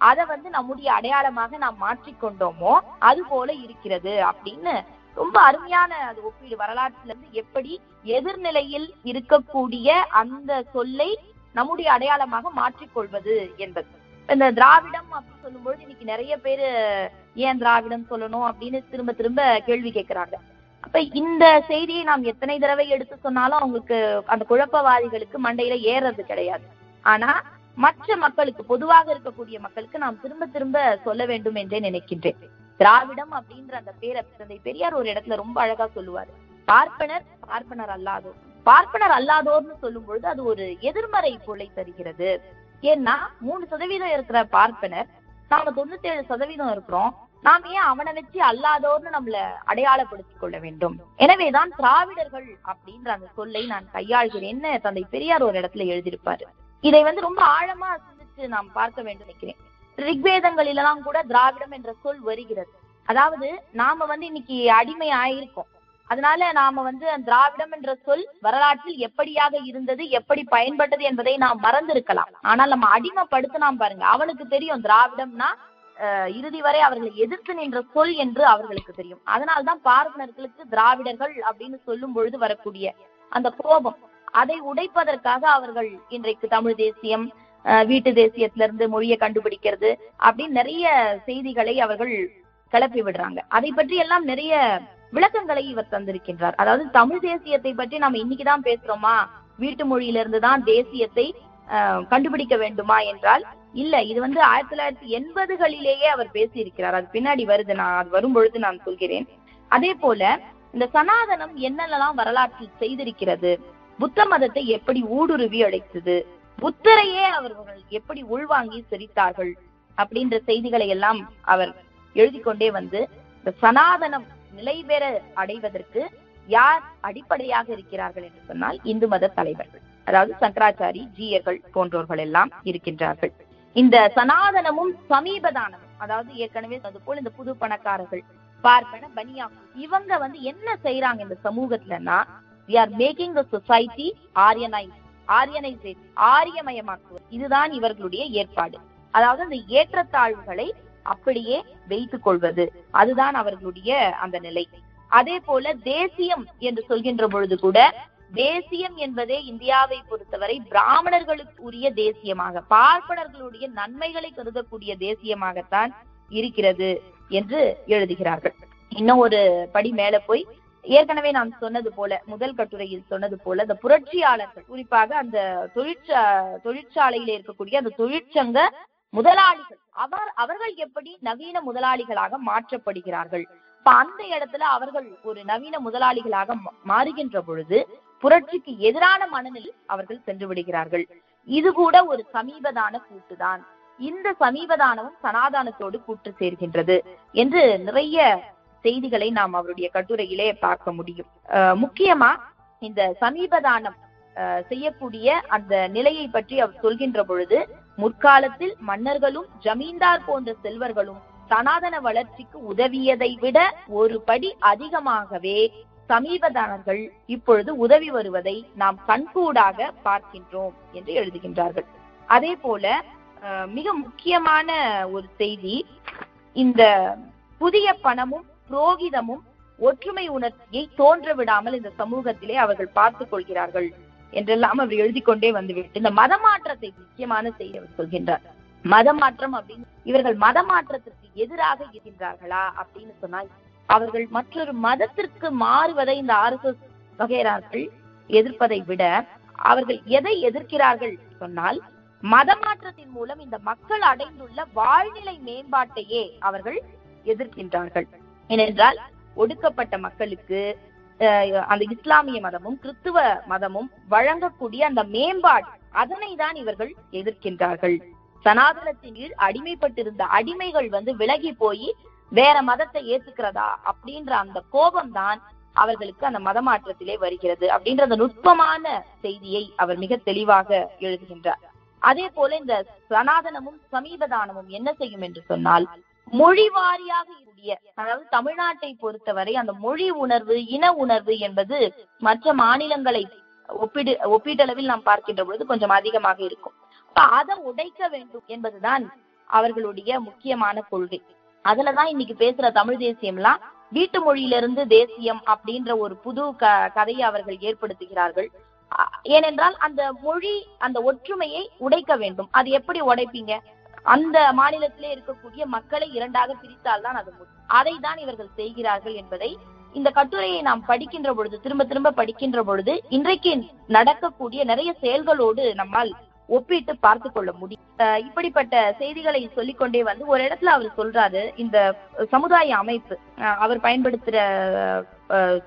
அத வந்து நம்முடைய அடையாளமாக நாம் மாற்றிக்கொண்டோமோ அது போல இருக்கிறது அப்படின்னு ரொம்ப அருமையான அது ஒப்பீடு வரலாற்றுல இருந்து எப்படி எதிர்நிலையில் இருக்கக்கூடிய அந்த சொல்லை நம்முடைய அடையாளமாக மாற்றிக்கொள்வது என்பது. இந்த திராவிடம் அப்படின்னு சொல்லும்பொழுது இன்னைக்கு நிறைய பேரு ஏன் திராவிடம் சொல்லணும் அப்படின்னு திரும்ப திரும்ப கேள்வி கேட்கிறாங்க அப்ப இந்த செய்தியை நாம் எத்தனை தடவை எடுத்து சொன்னாலும் அவங்களுக்கு அந்த குழப்பவாதிகளுக்கு மண்டையில ஏறது கிடையாது. ஆனா மற்ற மக்களுக்கு பொதுவாக இருக்கக்கூடிய மக்களுக்கு நாம் திரும்ப திரும்ப சொல்ல வேண்டும் என்றே நினைக்கின்றேன். திராவிடம் அப்படின்ற அந்த பேரை தந்தை பெரியார் ஒரு இடத்துல ரொம்ப அழகா சொல்லுவாரு. பார்ப்பனர் பார்ப்பனர் அல்லாதோர். பார்ப்பனர் அல்லாதோர்னு சொல்லும் பொழுது அது ஒரு எதிர்மறை பொருளை தருகிறது. ஏன்னா மூணு சதவீதம் இருக்கிற பார்ப்பனர் நாம தொண்ணூத்தி ஏழு சதவீதம் இருக்கிறோம். நாம் ஏன் அவனை வச்சு அல்லாதோர்னு நம்மள அடையாளப்படுத்திக் கொள்ள வேண்டும்? எனவேதான் திராவிடர்கள் அப்படின்ற அந்த சொல்லை நான் கையாள்கிறேன்னு தந்தை பெரியார் ஒரு இடத்துல எழுதியிருப்பாரு. இதை வந்து ரொம்ப ஆழமா சிந்திச்சு நாம் பார்க்க வேண்டும் நினைக்கிறேன். ரிக்வேதங்களிலெல்லாம் கூட திராவிடம் என்ற சொல் வருகிறது. அதாவது நாம வந்து இன்னைக்கு அடிமை ஆயிருக்கோம் அதனால நாம வந்து திராவிடம் என்ற சொல் வரலாற்றில் எப்படியாக இருந்தது எப்படி பயன்பட்டது என்பதை நாம் மறந்திருக்கலாம். ஆனால் நம்ம அடிமைப்படுத்தினாம் பாருங்க. அவனுக்கு தெரியும் திராவிடம்னா இறுதி வரை அவர்களை எதிர்த்து நின்ற சொல் என்று அவர்களுக்கு தெரியும். அதனால்தான் பார்வனர்களுக்கு திராவிடர்கள் அப்படின்னு சொல்லும் பொழுது வரக்கூடிய அந்த கோபம். அதை உடைப்பதற்காக அவர்கள் இன்றைக்கு தமிழ் தேசியம் வீட்டு தேசியத்துல இருந்து மொழியை கண்டுபிடிக்கிறது அப்படின்னு நிறைய செய்திகளை அவர்கள் கிளப்பி விடுறாங்க. அதை பற்றி எல்லாம் நிறைய விளக்கங்களை இவர் தந்திருக்கின்றார். அதாவது தமிழ் தேசியத்தை பற்றி நம்ம இன்னைக்குதான் பேசுறோமா? வீட்டு மொழியிலிருந்து தான் தேசியத்தை அஹ், கண்டுபிடிக்க வேண்டுமா என்றால் இல்ல இது வந்து ஆயிரத்தி தொள்ளாயிரத்தி எண்பதுகளிலேயே அவர் பேசியிருக்கிறார். அது பின்னாடி வருது நான் அது வரும் பொழுது நான் சொல்கிறேன். அதே போல இந்த சனாதனம் என்னென்னலாம் வரலாற்றில் செய்திருக்கிறது? புத்த மதத்தை எப்படி ஊடுருவி அழைத்தது புத்தரையே அவர்கள் எப்படி உள்வாங்கி சிரித்தார்கள் அப்படின்ற செய்திகளை எல்லாம் அவர் எழுதி கொண்டே வந்து இந்த சனாதனம் நிலைபெற அடைவதற்கு யார் அடிப்படையாக இருக்கிறார்கள் என்று சொன்னால் இந்து மத தலைவர்கள். அதாவது சங்கராச்சாரி ஜீயர்கள் போன்றோர்கள் எல்லாம் இருக்கின்றார்கள். இந்த சனாதனமும் சமீபதானமும் அதாவது ஏற்கனவே அது போல இந்த புது பணக்காரர்கள் பார்ப்பன பனியா இவங்க வந்து என்ன செய்யறாங்க இந்த சமூகத்துலன்னா we are making the society Aryanise Aryanised ஆரியமயமாக்குவது. இதுதான் இவர்களுடைய ஏற்பாடு. அதாவது அந்த ஏற்றத்தாழ்வுகளை அப்படியே வைத்துக் கொள்வது. அதுதான் அவர்களுடைய அந்த நிலை. அதே போல தேசியம் என்று சொல்கின்ற பொழுது கூட தேசியம் என்பதே இந்தியாவை பொறுத்தவரை பிராமணர்களுக்கு உரிய தேசியமாக பார்ப்பனர்களுடைய நன்மைகளை கருதக்கூடிய தேசியமாகத்தான் இருக்கிறது என்று எழுதுகிறார்கள். இன்னும் ஒரு படி மேல போய் ஏற்கனவே நான் சொன்னது போல முதல் கட்டுரையில் சொன்னது போல இந்த புரட்சியாளர்கள் குறிப்பாக அந்த தொழிற்சா தொழிற்சாலையில இருக்கக்கூடிய அந்த தொழிற்சங்க முதலாளிகள் அவர் அவர்கள் எப்படி நவீன முதலாளிகளாக மாற்றப்படுகிறார்கள்? இப்ப அந்த இடத்துல அவர்கள் ஒரு நவீன முதலாளிகளாக மா- மாறுகின்ற பொழுது புரட்சிக்கு எதிரான மனநிலை அவர்கள் சென்று விடுகிறார்கள். இது கூட ஒரு சமீபதான கூட்டுதான் இந்த சமீபதானமும் சனாதானத்தோடு கூட்டு சேர்கின்றது என்று நிறைய செய்திகளை நாம் அவருடைய கட்டுரையிலே பார்க்க முடியும். அஹ் முக்கியமா இந்த சமீபதானம் செய்யக்கூடிய அந்த நிலையை பற்றி அவர் சொல்கின்ற பொழுது முற்காலத்தில் மன்னர்களும் ஜமீன்தார் போன்ற செல்வர்களும் சனாதன வளர்ச்சிக்கு உதவியதை விட ஒரு படி அதிகமாகவே சமீபதானர்கள் இப்பொழுது உதவி வருவதை நாம் கண்கூடாக பார்க்கின்றோம் என்று எழுதுகின்றார்கள். அதே போல மிக முக்கியமான ஒரு செய்தி இந்த புதிய பணமும் புரோகிதமும் ஒற்றுமை உணர்ச்சியை தோன்ற விடாமல் இந்த சமூகத்திலே அவர்கள் பார்த்துக் கொள்கிறார்கள் என்றெல்லாம் அவர் எழுதி கொண்டே வந்துவிட்டு இந்த மதமாற்றத்தை முக்கியமான செய்தி அவர் சொல்கின்றார். மதமாற்றம் அப்படின்னு இவர்கள் மதமாற்றத்திற்கு எதிராக இருக்கின்றார்களா அப்படின்னு சொன்னால் அவர்கள் மற்றொரு மதத்திற்கு மாறுவதை இந்த ஆர்எஸ்எஸ் வகையறார்கள் எதிர்ப்பதை விட அவர்கள் எதை எதிர்க்கிறார்கள் சொன்னால் மதமாற்றத்தின் மூலம் இந்த மக்கள் அடைந்துள்ள வாழ்நிலை மேம்பாட்டையே அவர்கள் எதிர்க்கின்றார்கள். ஏனென்றால் ஒடுக்கப்பட்ட மக்களுக்கு அஹ், அந்த இஸ்லாமிய மதமும் கிறிஸ்துவ மதமும் வழங்கக்கூடிய அந்த மேம்பாடு அதனை தான் இவர்கள் எதிர்க்கின்றார்கள். சனாதனத்தின் கீழ் அடிமைப்பட்டிருந்த அடிமைகள் வந்து விலகி போய் வேற மதத்தை ஏத்துக்கிறதா அப்படின்ற அந்த கோபம் தான் அவர்களுக்கு அந்த மதமாற்றத்திலே வருகிறது அப்படின்ற அந்த நுட்பமான செய்தியை அவர் மிக தெளிவாக எழுதுகின்றார். அதே போல இந்த சனாதனமும் சமீபதானமும் என்ன செய்யும் என்று சொன்னால் மொழி வாரியாக அதாவது தமிழ்நாட்டை பொறுத்தவரை அந்த மொழி உணர்வு இன உணர்வு என்பது மற்ற மாநிலங்களை ஒப்பிடு ஒப்பீட்டளவில் நாம் பார்க்கின்ற பொழுது கொஞ்சம் அதிகமாக இருக்கும். அதை உடைக்க வேண்டும் என்பதுதான் அவர்களுடைய முக்கியமான கொள்கை. அதுலதான் இன்னைக்கு பேசுற தமிழ் தேசியம்லாம் வீட்டு மொழியிலிருந்து தேசியம் அப்படின்ற ஒரு புது க கதையை அவர்கள் ஏற்படுத்துகிறார்கள். ஏனென்றால் அந்த மொழி அந்த ஒற்றுமையை உடைக்க வேண்டும். அது எப்படி உடைப்பீங்க? அந்த மாநிலத்திலே இருக்கக்கூடிய மக்களை இரண்டாக பிரித்தால் தான் அது அதை தான் இவர்கள் செய்கிறார்கள் என்பதை இந்த கட்டுரையை நாம் படிக்கின்ற பொழுது திரும்ப திரும்ப படிக்கின்ற பொழுது இன்றைக்கு நடக்கக்கூடிய நிறைய செயல்களோடு நம்மால் ஒப்பிட்டு பார்த்து கொள்ள முடியும். இப்படிப்பட்ட செய்திகளை சொல்லிக்கொண்டே வந்து ஒரு இடத்துல அவர் சொல்றாரு இந்த சமுதாய அமைப்பு. அஹ் அவர் பயன்படுத்துற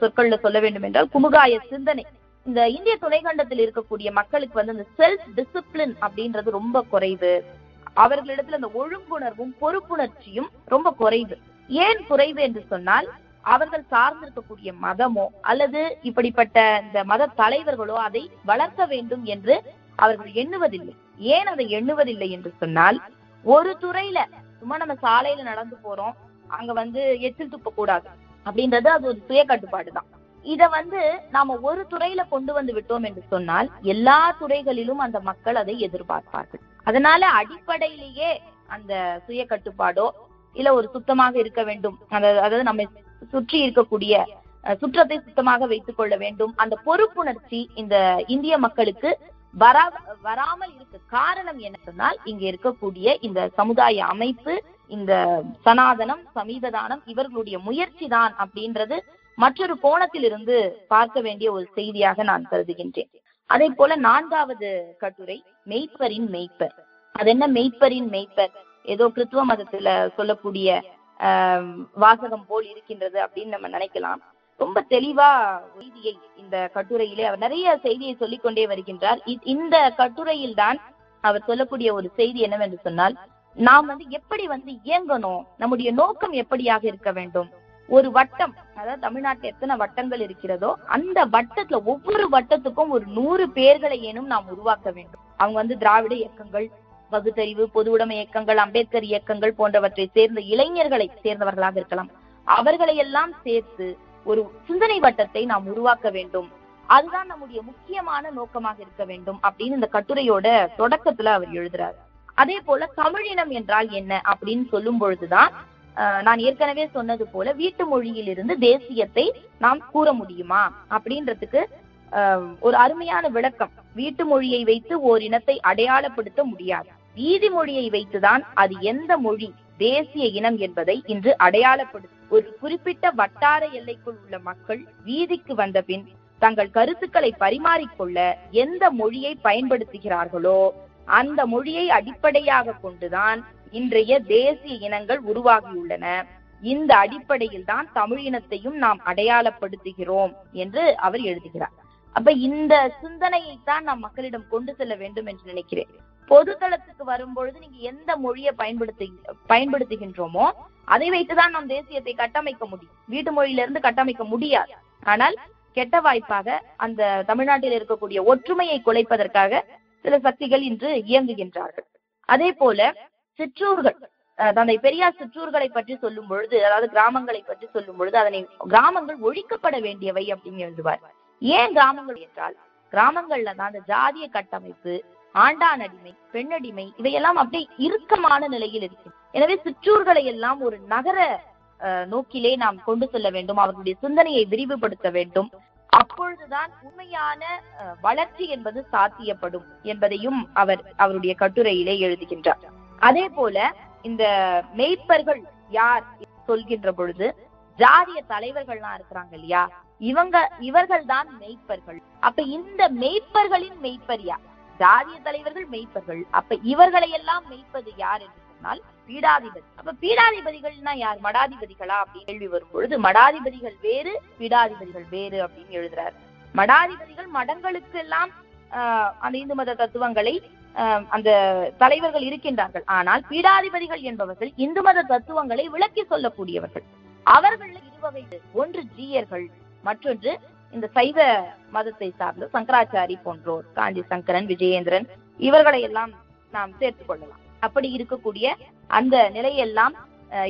சொற்கள்ல சொல்ல வேண்டும் என்றால் குமுகாய சிந்தனை. இந்த இந்திய துணைக்கண்டத்தில் இருக்கக்கூடிய மக்களுக்கு வந்து இந்த செல்ஃப் டிசிப்ளின் அப்படின்றது ரொம்ப குறைவு. அவர்களிடத்துல அந்த ஒழுங்குணர்வும் பொறுப்புணர்ச்சியும் ரொம்ப குறைவு. ஏன் குறைவு என்று சொன்னால் அவர்கள் சார்ந்திருக்கக்கூடிய மதமோ அல்லது இப்படிப்பட்ட இந்த மத தலைவர்களோ அதை வளர்க்க வேண்டும் என்று அவர்கள் எண்ணுவதில்லை. ஏன் அதை எண்ணுவதில்லை என்று சொன்னால் ஒரு துறையில சும்மா நம்ம சாலையில நடந்து போறோம் அங்க வந்து எச்சில் துப்ப கூடாது அப்படின்றது அது ஒரு சுய கட்டுப்பாடு தான். இத வந்து நாம ஒரு துறையில கொண்டு வந்து விட்டோம் என்று சொன்னால் எல்லா துறைகளிலும் அந்த மக்கள் அதை எதிர்பார்ப்பார்கள். அதனால அடிப்படையிலேயே அந்த சுய கட்டுப்பாடோ இல்ல ஒரு சுத்தமாக இருக்க வேண்டும் அந்த அதாவது நம்ம சுற்றி இருக்கக்கூடிய சுற்றத்தை சுத்தமாக வைத்துக் கொள்ள வேண்டும் அந்த பொறுப்புணர்ச்சி இந்த இந்திய மக்களுக்கு வரா வராமல் இருக்க காரணம் என்ன சொன்னால் இங்க இருக்கக்கூடிய இந்த சமுதாய அமைப்பு இந்த சனாதனம் சமீபதானம் இவர்களுடைய முயற்சி தான் அப்படின்றது மற்றொரு கோணத்திலிருந்து பார்க்க வேண்டிய ஒரு செய்தியாக நான் கருதுகின்றேன். அதே போல நான்காவது கட்டுரை மெய்ப்பரின் மெய்ப்பர். அது என்ன மெய்ப்பரின் மெய்ப்பர்? ஏதோ கிறித்துவ மதத்துல சொல்லக்கூடிய வாசகம் போல் இருக்கின்றது அப்படின்னு நம்ம நினைக்கலாம். ரொம்ப தெளிவா செய்தியை இந்த கட்டுரையிலே அவர் நிறைய செய்தியை சொல்லிக் கொண்டே வருகின்றார். இந்த கட்டுரையில் தான் அவர் சொல்லக்கூடிய ஒரு செய்தி என்னவென்று சொன்னால் நாம் வந்து எப்படி வந்து இயங்கணும் நம்முடைய நோக்கம் எப்படியாக இருக்க வேண்டும் ஒரு வட்டம் அதாவது தமிழ்நாட்டில் எத்தனை வட்டங்கள் இருக்கிறதோ அந்த வட்டத்துல ஒவ்வொரு வட்டத்துக்கும் ஒரு நூறு பேர்களை ஏனும் நாம் உருவாக்க வேண்டும். அவங்க வந்து திராவிட இயக்கங்கள் பகுத்தறிவு பொது உடைமை இயக்கங்கள் அம்பேத்கர் இயக்கங்கள் போன்றவற்றை சேர்ந்த இளைஞர்களை சேர்ந்தவர்களாக இருக்கலாம். அவர்களை எல்லாம் சேர்த்து ஒரு சிந்தனை வட்டத்தை நாம் உருவாக்க வேண்டும். அதுதான் நம்முடைய முக்கியமான நோக்கமாக இருக்க வேண்டும் அப்படின்னு இந்த கட்டுரையோட தொடக்கத்துல அவர் எழுதுறாரு. அதே போல தமிழினம் என்றால் என்ன அப்படின்னு சொல்லும் பொழுதுதான் நான் ஏற்கனவே சொன்னது போல வீட்டு மொழியிலிருந்து தேசியத்தை நாம் கூற முடியுமா அப்படின்றதுக்கு ஒரு அருமையான விளக்கம். வீட்டு மொழியை வைத்து ஓர் இனத்தை அடையாளப்படுத்த முடியாது. வீதி மொழியை வைத்துதான் அது எந்த மொழி தேசிய இனம் என்பதை இன்று அடையாளப்படுத்த ஒரு குறிப்பிட்ட வட்டார எல்லைக்குள் உள்ள மக்கள் வீதிக்கு வந்த பின் தங்கள் கருத்துக்களை பரிமாறிக்கொள்ள எந்த மொழியை பயன்படுத்துகிறார்களோ அந்த மொழியை அடிப்படையாக கொண்டுதான் இன்றைய தேசிய இனங்கள் உருவாகியுள்ளன. இந்த அடிப்படையில் தான் தமிழ் இனத்தையும் நாம் அடையாளப்படுத்துகிறோம் என்று அவர் எழுதுகிறார். அப்ப இந்த சிந்தனையை தான் நாம் மக்களிடம் கொண்டு செல்ல வேண்டும் என்று நினைக்கிறேன். பொது தளத்துக்கு வரும்பொழுது நீங்க எந்த மொழியை பயன்படுத்தி பயன்படுத்துகின்றோமோ அதை வைத்துதான் நாம் தேசியத்தை கட்டமைக்க முடியும். வீட்டு மொழியிலிருந்து கட்டமைக்க முடியாது. ஆனால் கெட்ட வாய்ப்பாக அந்த தமிழ்நாட்டில் இருக்கக்கூடிய ஒற்றுமையை குலைப்பதற்காக சில சக்திகள் இன்று இயங்குகின்றார்கள். அதே போல சிற்றூர்கள் தந்தை பெரியார் சிற்றூர்களை பற்றி சொல்லும் பொழுது அதாவது கிராமங்களை பற்றி சொல்லும் பொழுது அதனை கிராமங்கள் ஒழிக்கப்பட வேண்டியவை அப்படின்னு எழுதுவார் ஏன் கிராமங்கள் என்றால் கிராமங்கள்ல தான் அந்த ஜாதிய கட்டமைப்பு ஆண்டான் அடிமை பெண்ணடிமை இவையெல்லாம் அப்படியே இறுக்கமான நிலையில் இருக்கு எனவே சிற்றூர்களை எல்லாம் ஒரு நகர நோக்கிலே நாம் கொண்டு செல்ல வேண்டும் அவர்களுடைய சிந்தனையை விரிவுபடுத்த வேண்டும். அப்பொழுதுதான் உண்மையான வளர்ச்சி என்பது சாத்தியப்படும் என்பதையும் அவர் அவருடைய கட்டுரையிலே எழுதுகின்றார். அதே போல இந்த மெய்ப்பர்கள் யார் சொல்கின்ற பொழுது ஜாதிய தலைவர்கள்லாம் இருக்கிறாங்க இல்லையா? இவங்க இவர்கள் தான் மெய்ப்பர்கள். அப்ப இந்த மெய்ப்பர்களின் மெய்ப்பர் யார்? ஜாதிய தலைவர்கள் மெய்ப்பர்கள். அப்ப இவர்களை எல்லாம் மெய்ப்பது யார் என்று சொன்னால் பீடாதிபதி. அப்ப பீடாதிபதிகள்னா யார்? மடாதிபதிகளா? அப்படின்னு கேள்வி வரும் பொழுது மடாதிபதிகள் வேறு பீடாதிபதிகள் வேறு அப்படின்னு எழுதுறாரு. மடாதிபதிகள் மடங்களுக்கு எல்லாம் ஆஹ், அந்த இந்து மத தத்துவங்களை ஆஹ், அந்த தலைவர்கள் இருக்கின்றார்கள். ஆனால் பீடாதிபதிகள் என்பவர்கள் இந்து மத தத்துவங்களை விளக்கி சொல்லக்கூடியவர்கள். அவர்கள் இருவகை ஒன்று ஜீயர்கள் மற்றொன்று இந்த சைவ மதத்தை சார்ந்த சங்கராச்சாரி போன்றோர் காஞ்சி சங்கரன் விஜயேந்திரன் இவர்களை எல்லாம் நாம் சேர்த்துக் கொள்ளலாம். அப்படி இருக்கக்கூடிய அந்த நிலையெல்லாம்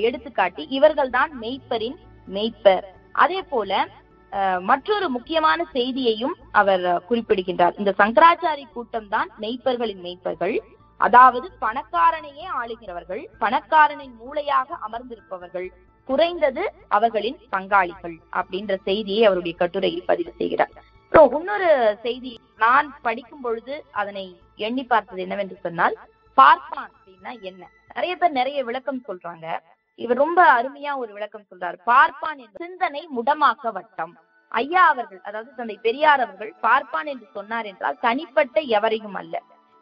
எடுத்துக்காட்டி இவர்கள்தான் மெய்ப்பரின் மெய்ப்பர். அதே போல அஹ், மற்றொரு முக்கியமான செய்தியையும் அவர் குறிப்பிடுகின்றார். இந்த சங்கராச்சாரி கூட்டம் தான் மெய்ப்பர்களின் மெய்ப்பர்கள். அதாவது பணக்காரனையே ஆளுகிறவர்கள் பணக்காரனின் மூளையாக அமர்ந்திருப்பவர்கள். குறைந்தது அவர்களின் பங்காளிகள் அப்படின்ற செய்தியை அவருடைய கட்டுரையில் பதிவு செய்கிறார். அப்புறம் இன்னொரு செய்தி நான் படிக்கும் பொழுது அதனை எண்ணி பார்த்தது என்னவென்று சொன்னால் பார்ப்பான் அப்படின்னா என்ன? நிறைய பேர் நிறைய விளக்கம் சொல்றாங்க. இவர் ரொம்ப அருமையா ஒரு விளக்கம் சொல்றாரு. பார்ப்பான் என்று சிந்தனை முடமாக்க வட்டம். ஐயா அவர்கள் அதாவது தந்தை பெரியார் அவர்கள் பார்ப்பான் என்று சொன்னார் என்றால் தனிப்பட்ட எவரையும் அல்ல.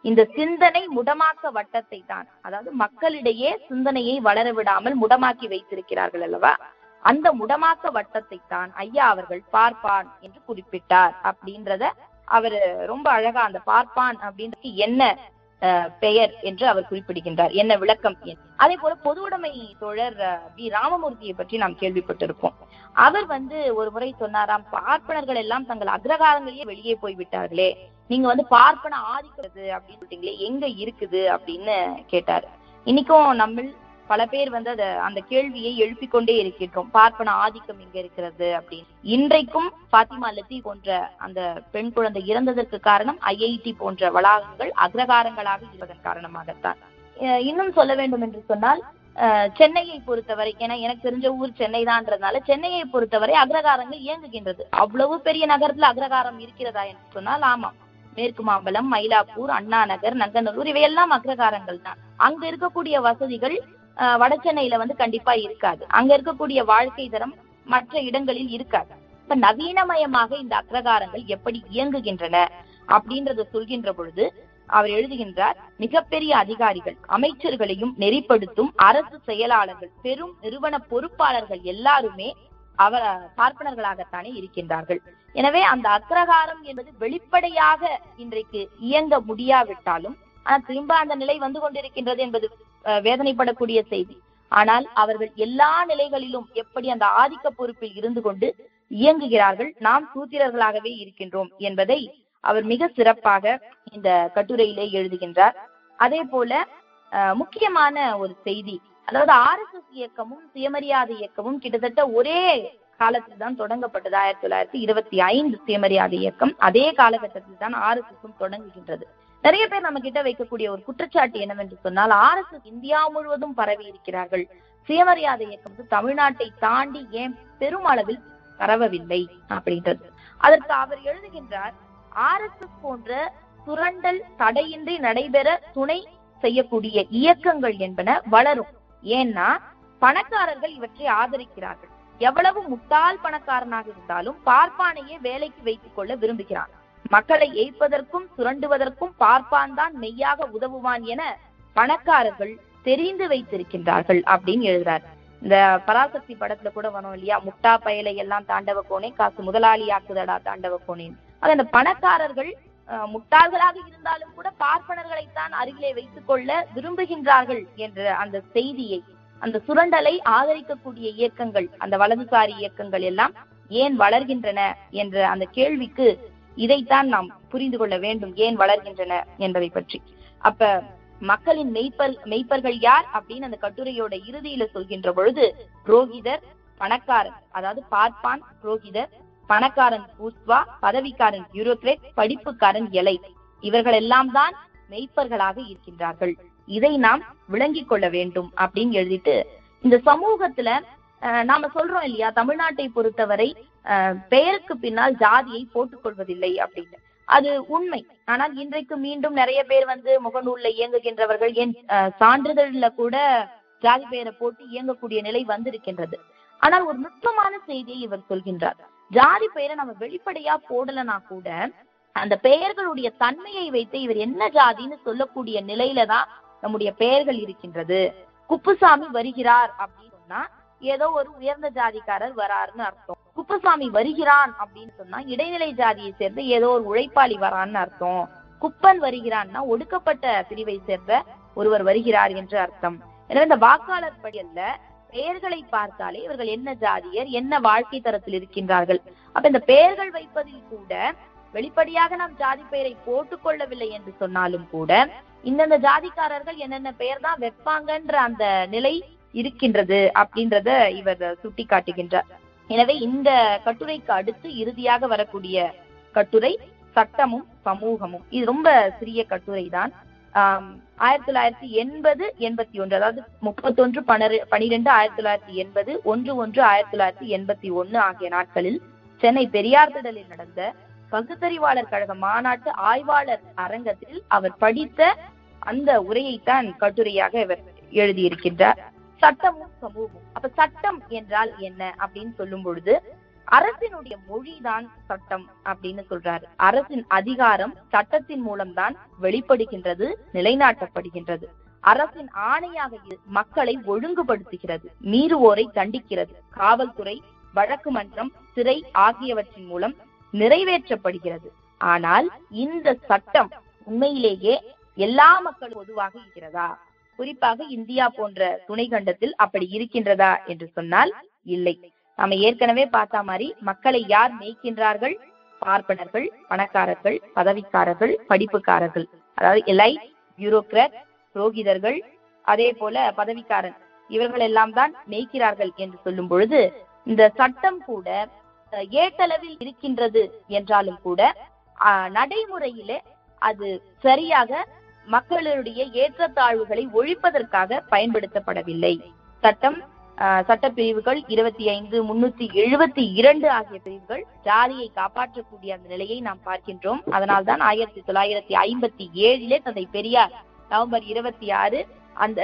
இந்த சிந்தனை முடமாக்க வட்டத்தை தான். அதாவது மக்களிடையே சிந்தனையை வளர விடாமல் முடமாக்கி வைத்திருக்கிறார்கள் அல்லவா? அந்த முடமாக்க வட்டத்தை தான் ஐயா அவர்கள் பார்ப்பான் என்று குறிப்பிட்டார் அப்படின்றத அவர் ரொம்ப அழகா அந்த பார்ப்பான் அப்படின்றது என்ன அஹ், பெயர் என்று அவர் குறிப்பிடுகின்றார். என்ன விளக்கம் அதே போல பொது உடைமை தோழர் வி. ராமமூர்த்தியை பற்றி நாம் கேள்விப்பட்டிருக்கோம் அவர் வந்து ஒரு முறை சொன்னாராம் பார்ப்பனர்கள் எல்லாம் தங்கள் அக்ரகாரங்களையே வெளியே போய் விட்டார்களே நீங்க வந்து பார்ப்பன ஆதிக்கிறது அப்படின்னு சொல்லிட்டீங்களே எங்க இருக்குது அப்படின்னு கேட்டாரு. இன்னைக்கும் நம்ம பல பேர் வந்து அத அந்த கேள்வியை எழுப்பிக் கொண்டே இருக்கின்றோம். பார்ப்பன ஆதிக்கம் எங்க இருக்கிறது அப்படின்னு. இன்றைக்கும் பாத்திமா லத்தி போன்ற அந்த பெண் குழந்தை இறந்ததற்கு காரணம் ஐஐடி போன்ற வளாகங்கள் அக்ரகாரங்களாக இருப்பதன் காரணமாகத்தான். அஹ் இன்னும் சொல்ல வேண்டும் என்று சொன்னால் சென்னையை பொறுத்தவரை ஏன்னா எனக்கு தெரிஞ்ச ஊர் சென்னை தான்றதுனால சென்னையை பொறுத்தவரை அக்ரகாரங்கள் இயங்குகின்றது. அவ்வளவு பெரிய நகரத்துல அக்ரகாரம் இருக்கிறதா என்று சொன்னால் ஆமாம். மேற்கு மாம்பலம் மயிலாப்பூர் அண்ணா நகர் நங்கநல்லூர் இவையெல்லாம் அக்ரகாரங்கள் தான். அங்க இருக்கக்கூடிய வசதிகள் வட சென்னையில வந்து கண்டிப்பா இருக்காது. அங்க இருக்கக்கூடிய வாழ்க்கை தரம் மற்ற இடங்களில் இருக்காது. இப்ப நவீனமயமாக இந்த அக்ரகாரங்கள் எப்படி இயங்குகின்றன அப்படின்றத சொல்கின்ற பொழுது அவர் எழுதுகின்றார் மிகப்பெரிய அதிகாரிகள் அமைச்சர்களையும் நெறிப்படுத்தும் அரசு செயலாளர்கள் பெரும் நிறுவன பொறுப்பாளர்கள் எல்லாருமே அவர் பார்ப்பனர்களாகத்தானே இருக்கின்றார்கள். எனவே அந்த அக்ரகாரம் என்பது வெளிப்படையாக இன்றைக்கு இயங்க முடியாவிட்டாலும் ஆனால் திரும்ப அந்த நிலை வந்து கொண்டிருக்கின்றது என்பது வேதனைப்படக்கூடிய செய்தி. ஆனால் அவர்கள் எல்லா நிலைகளிலும் எப்படி அந்த ஆதிக்க பொறுப்பில் இருந்து கொண்டு இயங்குகிறார்கள் நாம் சூத்திரர்களாகவே இருக்கின்றோம் என்பதை அவர் மிக சிறப்பாக இந்த கட்டுரையிலே எழுதுகின்றார். அதே போல அஹ், முக்கியமான ஒரு செய்தி அதாவது ஆர்எஸ்எஸ் இயக்கமும் சுயமரியாதை இயக்கமும் கிட்டத்தட்ட ஒரே காலத்தில் தான் தொடங்கப்பட்டது. ஆயிரத்தி தொள்ளாயிரத்தி இருபத்தி ஐந்து சுயமரியாதை இயக்கம் அதே காலகட்டத்தில் தான் ஆர்எஸ்எஸும் தொடங்குகின்றது. நிறைய பேர் நம்ம கிட்ட வைக்கக்கூடிய ஒரு குற்றச்சாட்டு என்னவென்று சொன்னால் ஆர்எஸ்எஸ் இந்தியா முழுவதும் பரவி இருக்கிறார்கள். சுயமரியாதை இயக்கம் வந்து தமிழ்நாட்டை தாண்டி ஏன் பெருமளவில் பரவவில்லை அப்படின்றது. அதற்கு அவர் எழுதுகின்றார் ஆர்எஸ்எஸ் போன்ற சுரண்டல் தடையின்றி நடைபெற துணை செய்யக்கூடிய இயக்கங்கள் என்பன வளரும். ஏன்னா பணக்காரர்கள் இவற்றை ஆதரிக்கிறார்கள். எவ்வளவு முட்டாள் பணக்காரனாக இருந்தாலும் பார்ப்பானையே வேலைக்கு வைத்துக் கொள்ள விரும்புகிறான். மக்களை எய்ப்பதற்கும் சுரண்டுவதற்கும் பார்ப்பான் தான் மெய்யாக உதவுவான் என பணக்காரர்கள் தெரிந்து வைத்திருக்கின்றார்கள் அப்படின்னு எழுதுறார். இந்த பராசக்தி படத்துல கூட வரும் இல்லையா? முட்டா பயலை எல்லாம் தாண்டவ கோனே காசு முதலாளி ஆக்குதடா தாண்டவ கோனேன் அது அந்த பணக்காரர்கள் முட்டாள்களாக இருந்தாலும் கூட பார்ப்பனர்களைத்தான் அருகிலே வைத்துக் கொள்ள விரும்புகின்றார்கள் என்ற அந்த செய்தியை அந்த சுரண்டலை ஆதரிக்கக்கூடிய இயக்கங்கள் அந்த வலதுசாரி இயக்கங்கள் எல்லாம் ஏன் வளர்கின்றன என்ற அந்த கேள்விக்கு இதைத்தான் நாம் புரிந்து கொள்ள வேண்டும் ஏன் வளர்கின்றன என்பதை பற்றி. அப்ப மக்களின் மெய்ப்பர் மெய்ப்பர்கள் யார் அப்படின்னு அந்த கட்டுரையோட இறுதியில சொல்கின்ற பொழுது புரோகிதர் பணக்காரர் அதாவது பார்ப்பான் புரோகிதர் பணக்காரன் பூஸ்வா பதவிக்காரன் யூரோக்ரேட் படிப்புக்காரன் எலை. இவர்கள் எல்லாம் தான் மெய்ப்பர்களாக இருக்கின்றார்கள். இதை நாம் விளங்கிக் கொள்ள வேண்டும் அப்படின்னு எழுதிட்டு இந்த சமூகத்துல நாம சொல்றோம் இல்லையா தமிழ்நாட்டை பொறுத்தவரை பெயருக்கு பின்னால் ஜாதியை போட்டுக் கொள்வதில்லை அப்படின்னு. அது உண்மை. ஆனால் இன்றைக்கு மீண்டும் நிறைய பேர் வந்து முகநூல்ல இயங்குகின்றவர்கள் என் அஹ், சான்றிதழ்ல கூட ஜாதி பெயரை போட்டு இயங்கக்கூடிய நிலை வந்திருக்கின்றது. ஆனால் ஒரு நுட்பமான செய்தியை இவர் சொல்கின்றார். ஜாதி பெயரை நம்ம வெளிப்படையா போடலனா கூட அந்த பெயர்களுடைய தன்மையை வைத்து இவர் என்ன ஜாதின்னு சொல்லக்கூடிய நிலையில தான் நம்முடைய பெயர்கள் இருக்கின்றது. குப்புசாமி வருகிறார் அப்படின்னு சொன்னா ஏதோ ஒரு உயர்ந்த ஜாதிக்காரர் வராருன்னு அர்த்தம். குப்புசாமி வருகிறான் அப்படின்னு சொன்னா இடைநிலை ஜாதியை சேர்ந்த ஏதோ ஒரு உழைப்பாளி வரான்னு அர்த்தம். குப்பன் வருகிறான்னா ஒடுக்கப்பட்ட பிரிவை சேர்ந்த ஒருவர் வருகிறார் என்று அர்த்தம். எனவே இந்த வாக்காளர் படியல்ல பெயர்களை பார்த்தாலே இவர்கள் என்ன ஜாதியர் என்ன வாழ்க்கை தரத்தில் இருக்கின்றார்கள்? அப்ப இந்த பெயர்கள் வைப்பதில் கூட வெளிப்படையாக நாம் ஜாதி பெயரை போட்டுக் கொள்ளவில்லை என்று சொன்னாலும் கூட இந்தந்த ஜாதிக்காரர்கள் என்னென்ன பெயர் தான் வைப்பாங்கன்ற அந்த நிலை இருக்கின்றது அப்படின்றத இவர் சுட்டி காட்டுகின்றார் எனவே இந்த கட்டுரைக்கு அடுத்து இறுதியாக வரக்கூடிய கட்டுரை சட்டமும் சமூகமும். இது ரொம்ப சிறிய கட்டுரை தான் ஆயிரத்தி தொள்ளாயிரத்தி எண்பது எண்பத்தி ஒன்று அதாவது முப்பத்தொன்று பனரு பனிரெண்டு ஆயிரத்தி தொள்ளாயிரத்தி எண்பது ஒன்று ஒன்று ஆயிரத்தி தொள்ளாயிரத்தி எண்பத்தி ஒன்னு ஆகிய நாட்களில் சென்னை பெரியார் திடலில் நடந்த பகுத்தறிவாளர் கழக மாநாட்டு ஆய்வாளர் அரங்கத்தில் அவர் படித்த அந்த உரையைத்தான் கட்டுரையாக இவர் எழுதியிருக்கின்றார். சட்டமும் சமூகம் அப்ப சட்டம் என்றால் என்ன அப்படின்னு சொல்லும் பொழுது அரசினுடைய மொழிதான் சட்டம் அப்படின்னு சொல்றாரு. அரசின் அதிகாரம் சட்டத்தின் மூலம்தான் வெளிப்படுகின்றது நிலைநாட்டப்படுகின்றது. அரசின் ஆணையாக மக்களை ஒழுங்குபடுத்துகிறது மீறுவோரை தண்டிக்கிறது. காவல்துறை வழக்கு மன்றம் சிறை ஆகியவற்றின் மூலம் நிறைவேற்றப்படுகிறது. ஆனால் இந்த சட்டம் உண்மையிலேயே எல்லா மக்களும் பொதுவாக இருக்கிறதா? குறிப்பாக இந்தியா போன்ற துணை கண்டத்தில் அப்படி இருக்கின்றதா என்று சொன்னால் இல்லை. நாம ஏற்கனவே பார்த்த மாதிரி மக்களை யார் மேய்க்கின்றார்கள்? பார்ப்பனர்கள் பணக்காரர்கள் பதவிக்காரர்கள் படிப்புக்காரர்கள். அதாவது எலைட் பியூரோக்ராட் புரோகிதர்கள் அதே போல பதவிக்காரன். இவர்கள் எல்லாம் தான் மேய்க்கிறார்கள் என்று சொல்லும் பொழுது இந்த சட்டம் கூட ஏட்டளவில் இருக்கின்றது என்றாலும் கூட நடைமுறையிலே அது சரியாக மக்களுடைய ஏற்றத்தாழ்வுகளை ஒழிப்பதற்காக பயன்படுத்தப்படவில்லை. சட்டம் சட்டப்பிரிவுகள் இருபத்தி ஐந்து முன்னூத்தி எழுபத்தி இரண்டு ஆகிய பிரிவுகள் ஜாதியை காப்பாற்றக்கூடிய அந்த நிலையை நாம் பார்க்கின்றோம். அதனால்தான் ஆயிரத்தி தொள்ளாயிரத்தி ஐம்பத்தி ஏழிலே தந்தை பெரியார் நவம்பர் இருபத்தி ஆறு அந்த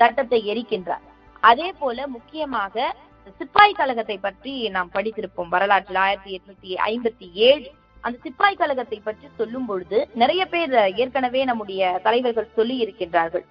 சட்டத்தை எரிக்கின்றார். அதே போல முக்கியமாக சிப்பாய் கழகத்தை பற்றி நாம் படித்திருப்போம். வரலாற்றில் ஆயிரத்தி எட்நூத்தி ஐம்பத்தி ஏழு அந்த சிப்பாய் கழகத்தை பற்றி சொல்லும் பொழுது நிறைய பேர் ஏற்கனவே நம்முடைய தலைவர்கள் சொல்லி இருக்கின்றார்கள்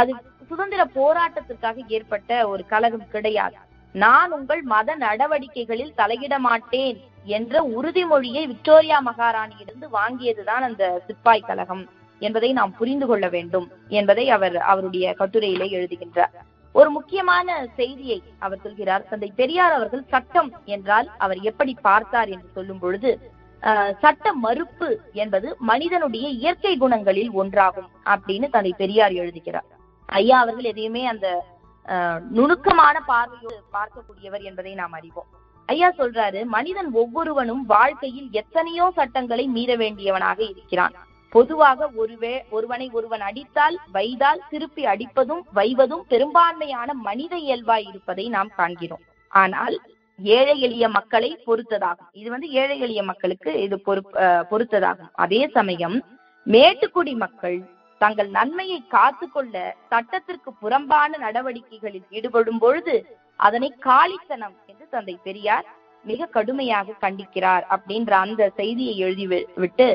அது சுதந்திர போராட்டத்திற்காக ஏற்பட்ட ஒரு கழகம் கிடையாது. நான் உங்கள் மத நடவடிக்கைகளில் தலையிட மாட்டேன் என்ற உறுதிமொழியை விக்டோரியா மகாராணியிலிருந்து வாங்கியதுதான் அந்த சிப்பாய் கழகம் என்பதை நாம் புரிந்து கொள்ள வேண்டும் என்பதை அவர் அவருடைய கட்டுரையிலே எழுதுகின்றார். ஒரு முக்கியமான செய்தியை அவர் சொல்கிறார். தந்தை பெரியார் அவர்கள் சட்டம் என்றால் அவர் எப்படி பார்த்தார் என்று சொல்லும் பொழுது சட்ட மறுப்பு என்பது மனிதனுடைய இயற்கை குணங்களில் ஒன்றாகும் அப்படின்னு தந்தை பெரியார் எழுதுகிறார். ஐயா அவர்கள் எதையுமே அந்த நுணுக்கமான பார்வையோடு பார்க்கக்கூடியவர் என்பதை நாம் அறிவோம். ஐயா சொல்றாரு மனிதன் ஒவ்வொருவனும் வாழ்க்கையில் எத்தனையோ சட்டங்களை மீற வேண்டியவனாக இருக்கிறான். பொதுவாக ஒருவே ஒருவனை ஒருவன் அடித்தால் வைதால் திருப்பி அடிப்பதும் வைவதும் பெரும்பான்மையான மனித இயல்பாய் இருப்பதை நாம் காண்கிறோம். ஆனால் ஏழை எளிய மக்களை பொறுத்ததாகும். இது வந்து ஏழை எளிய மக்களுக்கு இது பொறுப்- பொறுத்ததாகும். அதே சமயம் மேட்டுக்குடி மக்கள் தங்கள் நன்மையை காத்துக்கொள்ள சட்டத்திற்கு புறம்பான நடவடிக்கைகளில் ஈடுபடும் பொழுது அதனை காலித்தனம் என்று தந்தை பெரியார் மிக கடுமையாக கண்டிக்கிறார் அப்படின்ற அந்த செய்தியை எழுதி விட்டு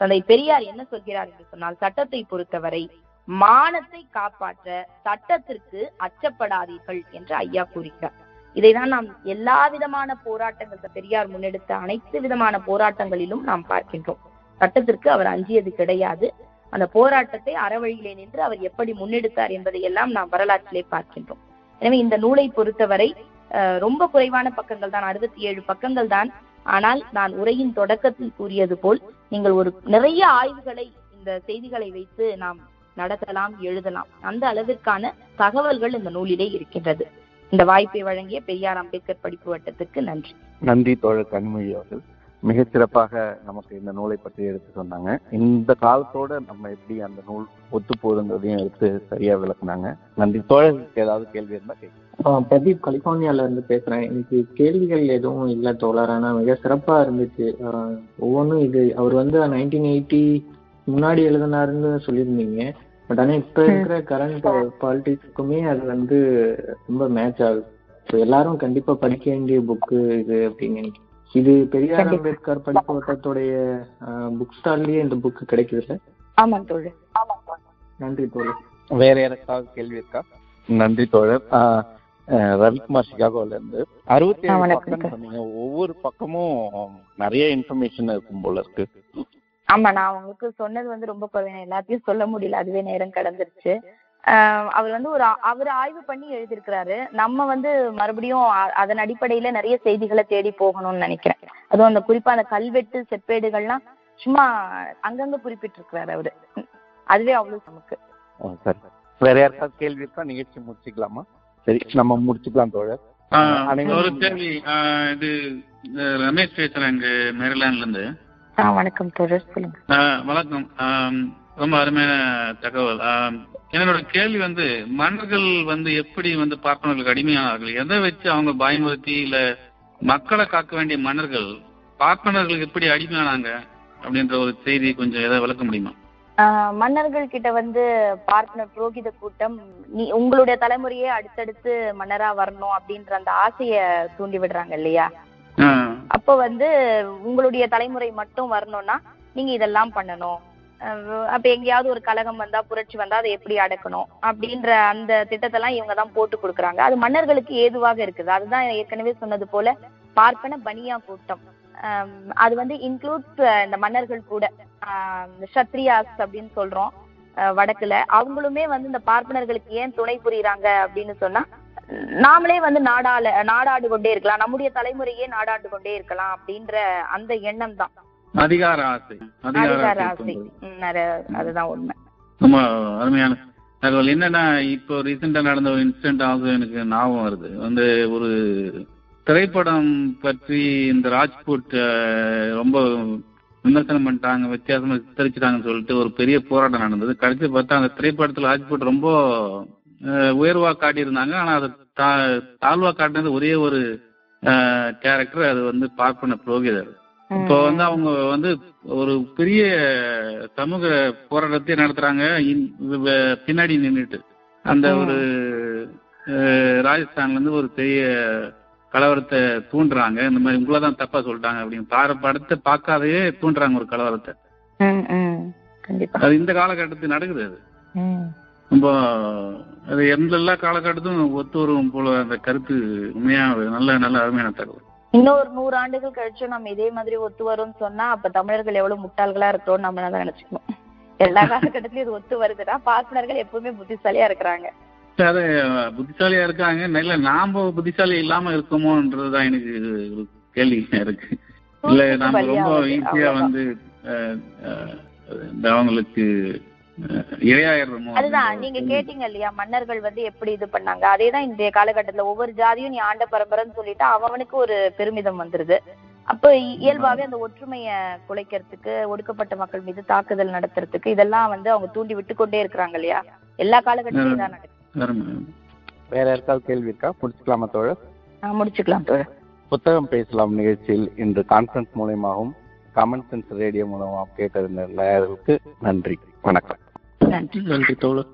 தந்தை பெரியார் என்ன சொல்கிறார் என்று சொன்னால் சட்டத்தை பொறுத்தவரை மானத்தை காப்பாற்ற சட்டத்திற்கு அச்சப்படாதீர்கள் என்று ஐயா கூறுகிறார். இதைதான் நாம் எல்லா விதமான போராட்டங்கள் பெரியார் முன்னெடுத்த அனைத்து விதமான போராட்டங்களிலும் நாம் பார்க்கின்றோம். சட்டத்திற்கு அவர் அஞ்சியது கிடையாது. அந்த போராட்டத்தை அறவழியிலே நின்று அவர் எப்படி முன்னெடுத்தார் என்பதை எல்லாம் நாம் வரலாற்றிலே பார்க்கின்றோம். எனவே இந்த நூலை பொறுத்தவரை ரொம்ப குறைவான பக்கங்கள் தான் அறுபத்தி ஏழு பக்கங்கள் தான். ஆனால் நான் உரையின் தொடக்கத்தில் கூறியது போல் நீங்கள் ஒரு நிறைய ஆய்வுகளை இந்த செய்திகளை வைத்து நாம் நடத்தலாம் எழுதலாம். அந்த அளவிற்கான தகவல்கள் இந்த நூலிலே இருக்கின்றது. இந்த வாய்ப்பை வழங்கிய பெரியார் அம்பேத்கர் படிப்பு வட்டத்துக்கு நன்றி. நன்றி தோழர் கண்மொழி அவர்கள். மிகச் சிறப்பாக நமக்கு இந்த நூலை பற்றி எடுத்து சொன்னாங்க. இந்த காலத்தோட நம்ம எப்படி அந்த நூல் ஒத்து போகுதுங்கிறதையும் எடுத்து சரியா விளக்குனாங்க. நன்றி. தோழர்களுக்கு ஏதாவது கேள்வி இருந்தா கேட்க ஆஹ் பிரதீப் கலிபோர்னியால இருந்து பேசுறேன். எனக்கு கேள்விகள் எதுவும் இல்லை தோழர். ஆனா மிக சிறப்பா இருந்துச்சு. ஒவ்வொன்றும் இது. அவர் வந்து நைன்டீன் எயிட்டி முன்னாடி எழுதினாருன்னு சொல்லியிருந்தீங்க. பட் ஆனா இப்ப இருக்கிற கரண்ட் பாலிடிக்ஸ்க்குமே அது வந்து ரொம்ப மேட்ச் ஆகுது. எல்லாரும் கண்டிப்பா படிக்க வேண்டிய புக்கு இது அப்படின்னு நினைக்கிறேன். இது பெரியார். அம்பேத்கர் படிப்பு வட்டத்துடைய புக் ஸ்டால்லயே இந்த புக் கிடைக்குது ஆமாம் தோழர். நன்றி தோழர். வேற யாருக்காவது கேள்வி இருக்கா? நன்றி தோழர். ரவிக்குமார் சிகாகோல இருந்து அறுபத்தி ஏழு பக்கம் சொன்னீங்க. ஒவ்வொரு பக்கமும் நிறைய இன்ஃபர்மேஷன் இருக்கும் போல இருக்கு. ஆமா நான் உங்களுக்கு சொன்னது வந்து ரொம்ப குறைவு எல்லாத்தையும் சொல்ல முடியல. அதுவே நேரம் கடந்துருச்சு. அவர் வந்து ஒரு அவர் ஆய்வு பண்ணி எழுதியிருக்கிறாரு. நம்ம வந்து மறுபடியும் அதன் அடிப்படையில நிறைய செய்திகளை தேடி போகணும்னு நினைக்கிறேன். அதுவும் அந்த குறிப்பா அந்த கல்வெட்டு செப்பேடுகள்லாம் சும்மா அங்கங்க குறிப்பிட்டிருக்கிறாரு அவரு. அதுவே அவ்வளவு நமக்கு. வேற யாருக்காவது கேள்வி இருக்கா? நிகழ்ச்சி முடிச்சுக்கலாமா? சரி நம்ம முடிச்சுக்கலாம் தோழர். ஒரு கேள்வி இது ரமேஷ் பேசுறேன் இங்க மேரிலாண்ட்ல இருந்து ஆ வணக்கம் தோழர். சொல்லுங்க. வணக்கம். ரொம்ப அருமையான தகவல். என்னோட கேள்வி வந்து மன்னர்கள் வந்து எப்படி வந்து பார்ப்பனர்களுக்கு அடிமையானார்கள்? எதை வச்சு அவங்க பயமுறுத்தி இல்ல மக்களை காக்க வேண்டிய மன்னர்கள் பார்ப்பனர்களுக்கு எப்படி அடிமையானாங்க? அப்படின்ற ஒரு செய்தி கொஞ்சம் எதாவது விளக்க முடியுமா? மன்னர்கள் கிட்ட வந்து பார்ப்பனர் புரோகித கூட்டம் நீ உங்களுடைய தலைமுறையே அடுத்தடுத்து மன்னரா வரணும் அப்படின்ற அந்த ஆசைய தூண்டி விடுறாங்க இல்லையா? அப்போ வந்து உங்களுடைய தலைமுறை மட்டும் வரணும்னா நீங்க இதெல்லாம் பண்ணணும். அப்ப எங்கேயாவது ஒரு கலகம் வந்தா புரட்சி வந்தா அதை எப்படி அடக்கணும் அப்படின்ற அந்த திட்டத்தெல்லாம் இவங்க தான் போட்டு கொடுக்குறாங்க. அது மன்னர்களுக்கு ஏதுவாக இருக்குது. அதுதான் ஏற்கனவே சொன்னது போல பார்ப்பன பனியா கூட்டம். அது வந்து இன்க்ளூட்ஸ் இந்த மன்னர்கள் கூட சத்ரியாஸ் அப்படின்னு சொல்றோம் அஹ் வடக்குல. அவங்களுமே வந்து இந்த பார்ப்பனர்களுக்கு ஏன் துணை புரியுறாங்க அப்படின்னு சொன்னா நாமளே வந்து நாடால நாடாடு கொண்டே இருக்கலாம். நம்முடைய தலைமுறையே நாடாண்டு கொண்டே இருக்கலாம் அப்படின்ற அந்த எண்ணம் தான். அதிகார ஆசை அதிகார ஆசை அதுதான் உண்மை. ரொம்ப அருமையான தகவல். என்னன்னா இப்போ ரீசெண்டா நடந்த ஒரு இன்சிடென்ட் ஆகும் எனக்கு ஞாபகம் வருது. வந்து ஒரு திரைப்படம் பற்றி இந்த ராஜ்புட் ரொம்ப விமர்சனம் பண்ணிட்டாங்க வித்தியாசமா சித்தரிச்சிட்டாங்கன்னு சொல்லிட்டு ஒரு பெரிய போராட்டம் நடந்தது. கடைசி பார்த்தா அந்த திரைப்படத்துல ராஜ்புட் ரொம்ப உயர்வா காட்டியிருந்தாங்க. ஆனா அது தாழ்வா காட்டினது ஒரே ஒரு கேரக்டர் அது வந்து பார்ப்பன புரோகிதர். இப்போ வந்து அவங்க வந்து ஒரு பெரிய சமூக போராட்டத்தை நடத்துறாங்க. பின்னாடி நின்னுட்டு. அந்த. ஒரு ராஜஸ்தான்ல இருந்து ஒரு பெரிய கலவரத்தை தூண்டுறாங்க. இந்த மாதிரி உங்களை தான் தப்பா சொல்லிட்டாங்க அப்படின்னு. பார படத்தை பார்க்காதே தூண்டுறாங்க ஒரு கலவரத்தை. அது இந்த காலகட்டத்தில் நடக்குது அது. ரொம்ப அது எந்த எல்லா காலகட்டத்தும் ஒத்து வரும் போல அந்த கருத்து. உண்மையா நல்ல நல்ல அருமையான தகவல். இன்னும் ஒரு நூறு ஆண்டுகள் கழிச்சு நம்ம இதே மாதிரி ஒத்து வரும்னு சொன்னா அப்ப தமிழர்கள் எவ்வளவு முட்டாள்களா இருக்கிறோம்னு நம்ம தான் நினைச்சுக்கணும். எல்லா காலகட்டத்திலயும் இது ஒத்து வருதுன்னா பார்ப்பனர்கள் எப்பவுமே புத்திசாலியா இருக்கிறாங்க. புத்திசாலியா இருக்காங்க. இல்ல நாம புத்திசாலி இல்லாம இருக்கோமோன்றதுதான் எனக்கு கேள்வி இருக்கு. இல்ல நாம ரொம்ப ஈஸியா. வந்து அவங்களுக்கு அதுதான் நீங்க கேட்டீங்க இல்லையா மன்னர்கள் வந்து எப்படி இது பண்ணாங்க? அதேதான் இன்றைய காலகட்டத்துல ஒவ்வொரு ஜாதியும் நீ ஆண்ட பரம்பரைன்னு சொல்லிட்டு அவனுக்கு ஒரு பெருமிதம் வந்துருது. அப்ப இயல்பாவே அந்த ஒற்றுமைய குலைக்கிறதுக்கு ஒடுக்கப்பட்ட மக்கள் மீது தாக்குதல் நடத்துறதுக்கு இதெல்லாம் வந்து அவங்க தூண்டி விட்டு கொண்டே இருக்கிறாங்க இல்லையா? எல்லா காலகட்டத்திலும் இதான் நடக்குது. வேற யாருக்காவது கேள்வி இருக்கா? முடிச்சுக்கலாமா தோழர்? ஆஹ் முடிச்சுக்கலாம் தோழர். புத்தகம் பேசலாம் நிகழ்ச்சியில் இன்று கான்ஃபரன்ஸ் மூலயமாகவும் காமன் சென்ஸ் ரேடியோ மூலமாகவும் கேட்டறிந்த எல்லாருக்கும் நன்றி. வணக்கம். நன்றி நன்றி தோழர்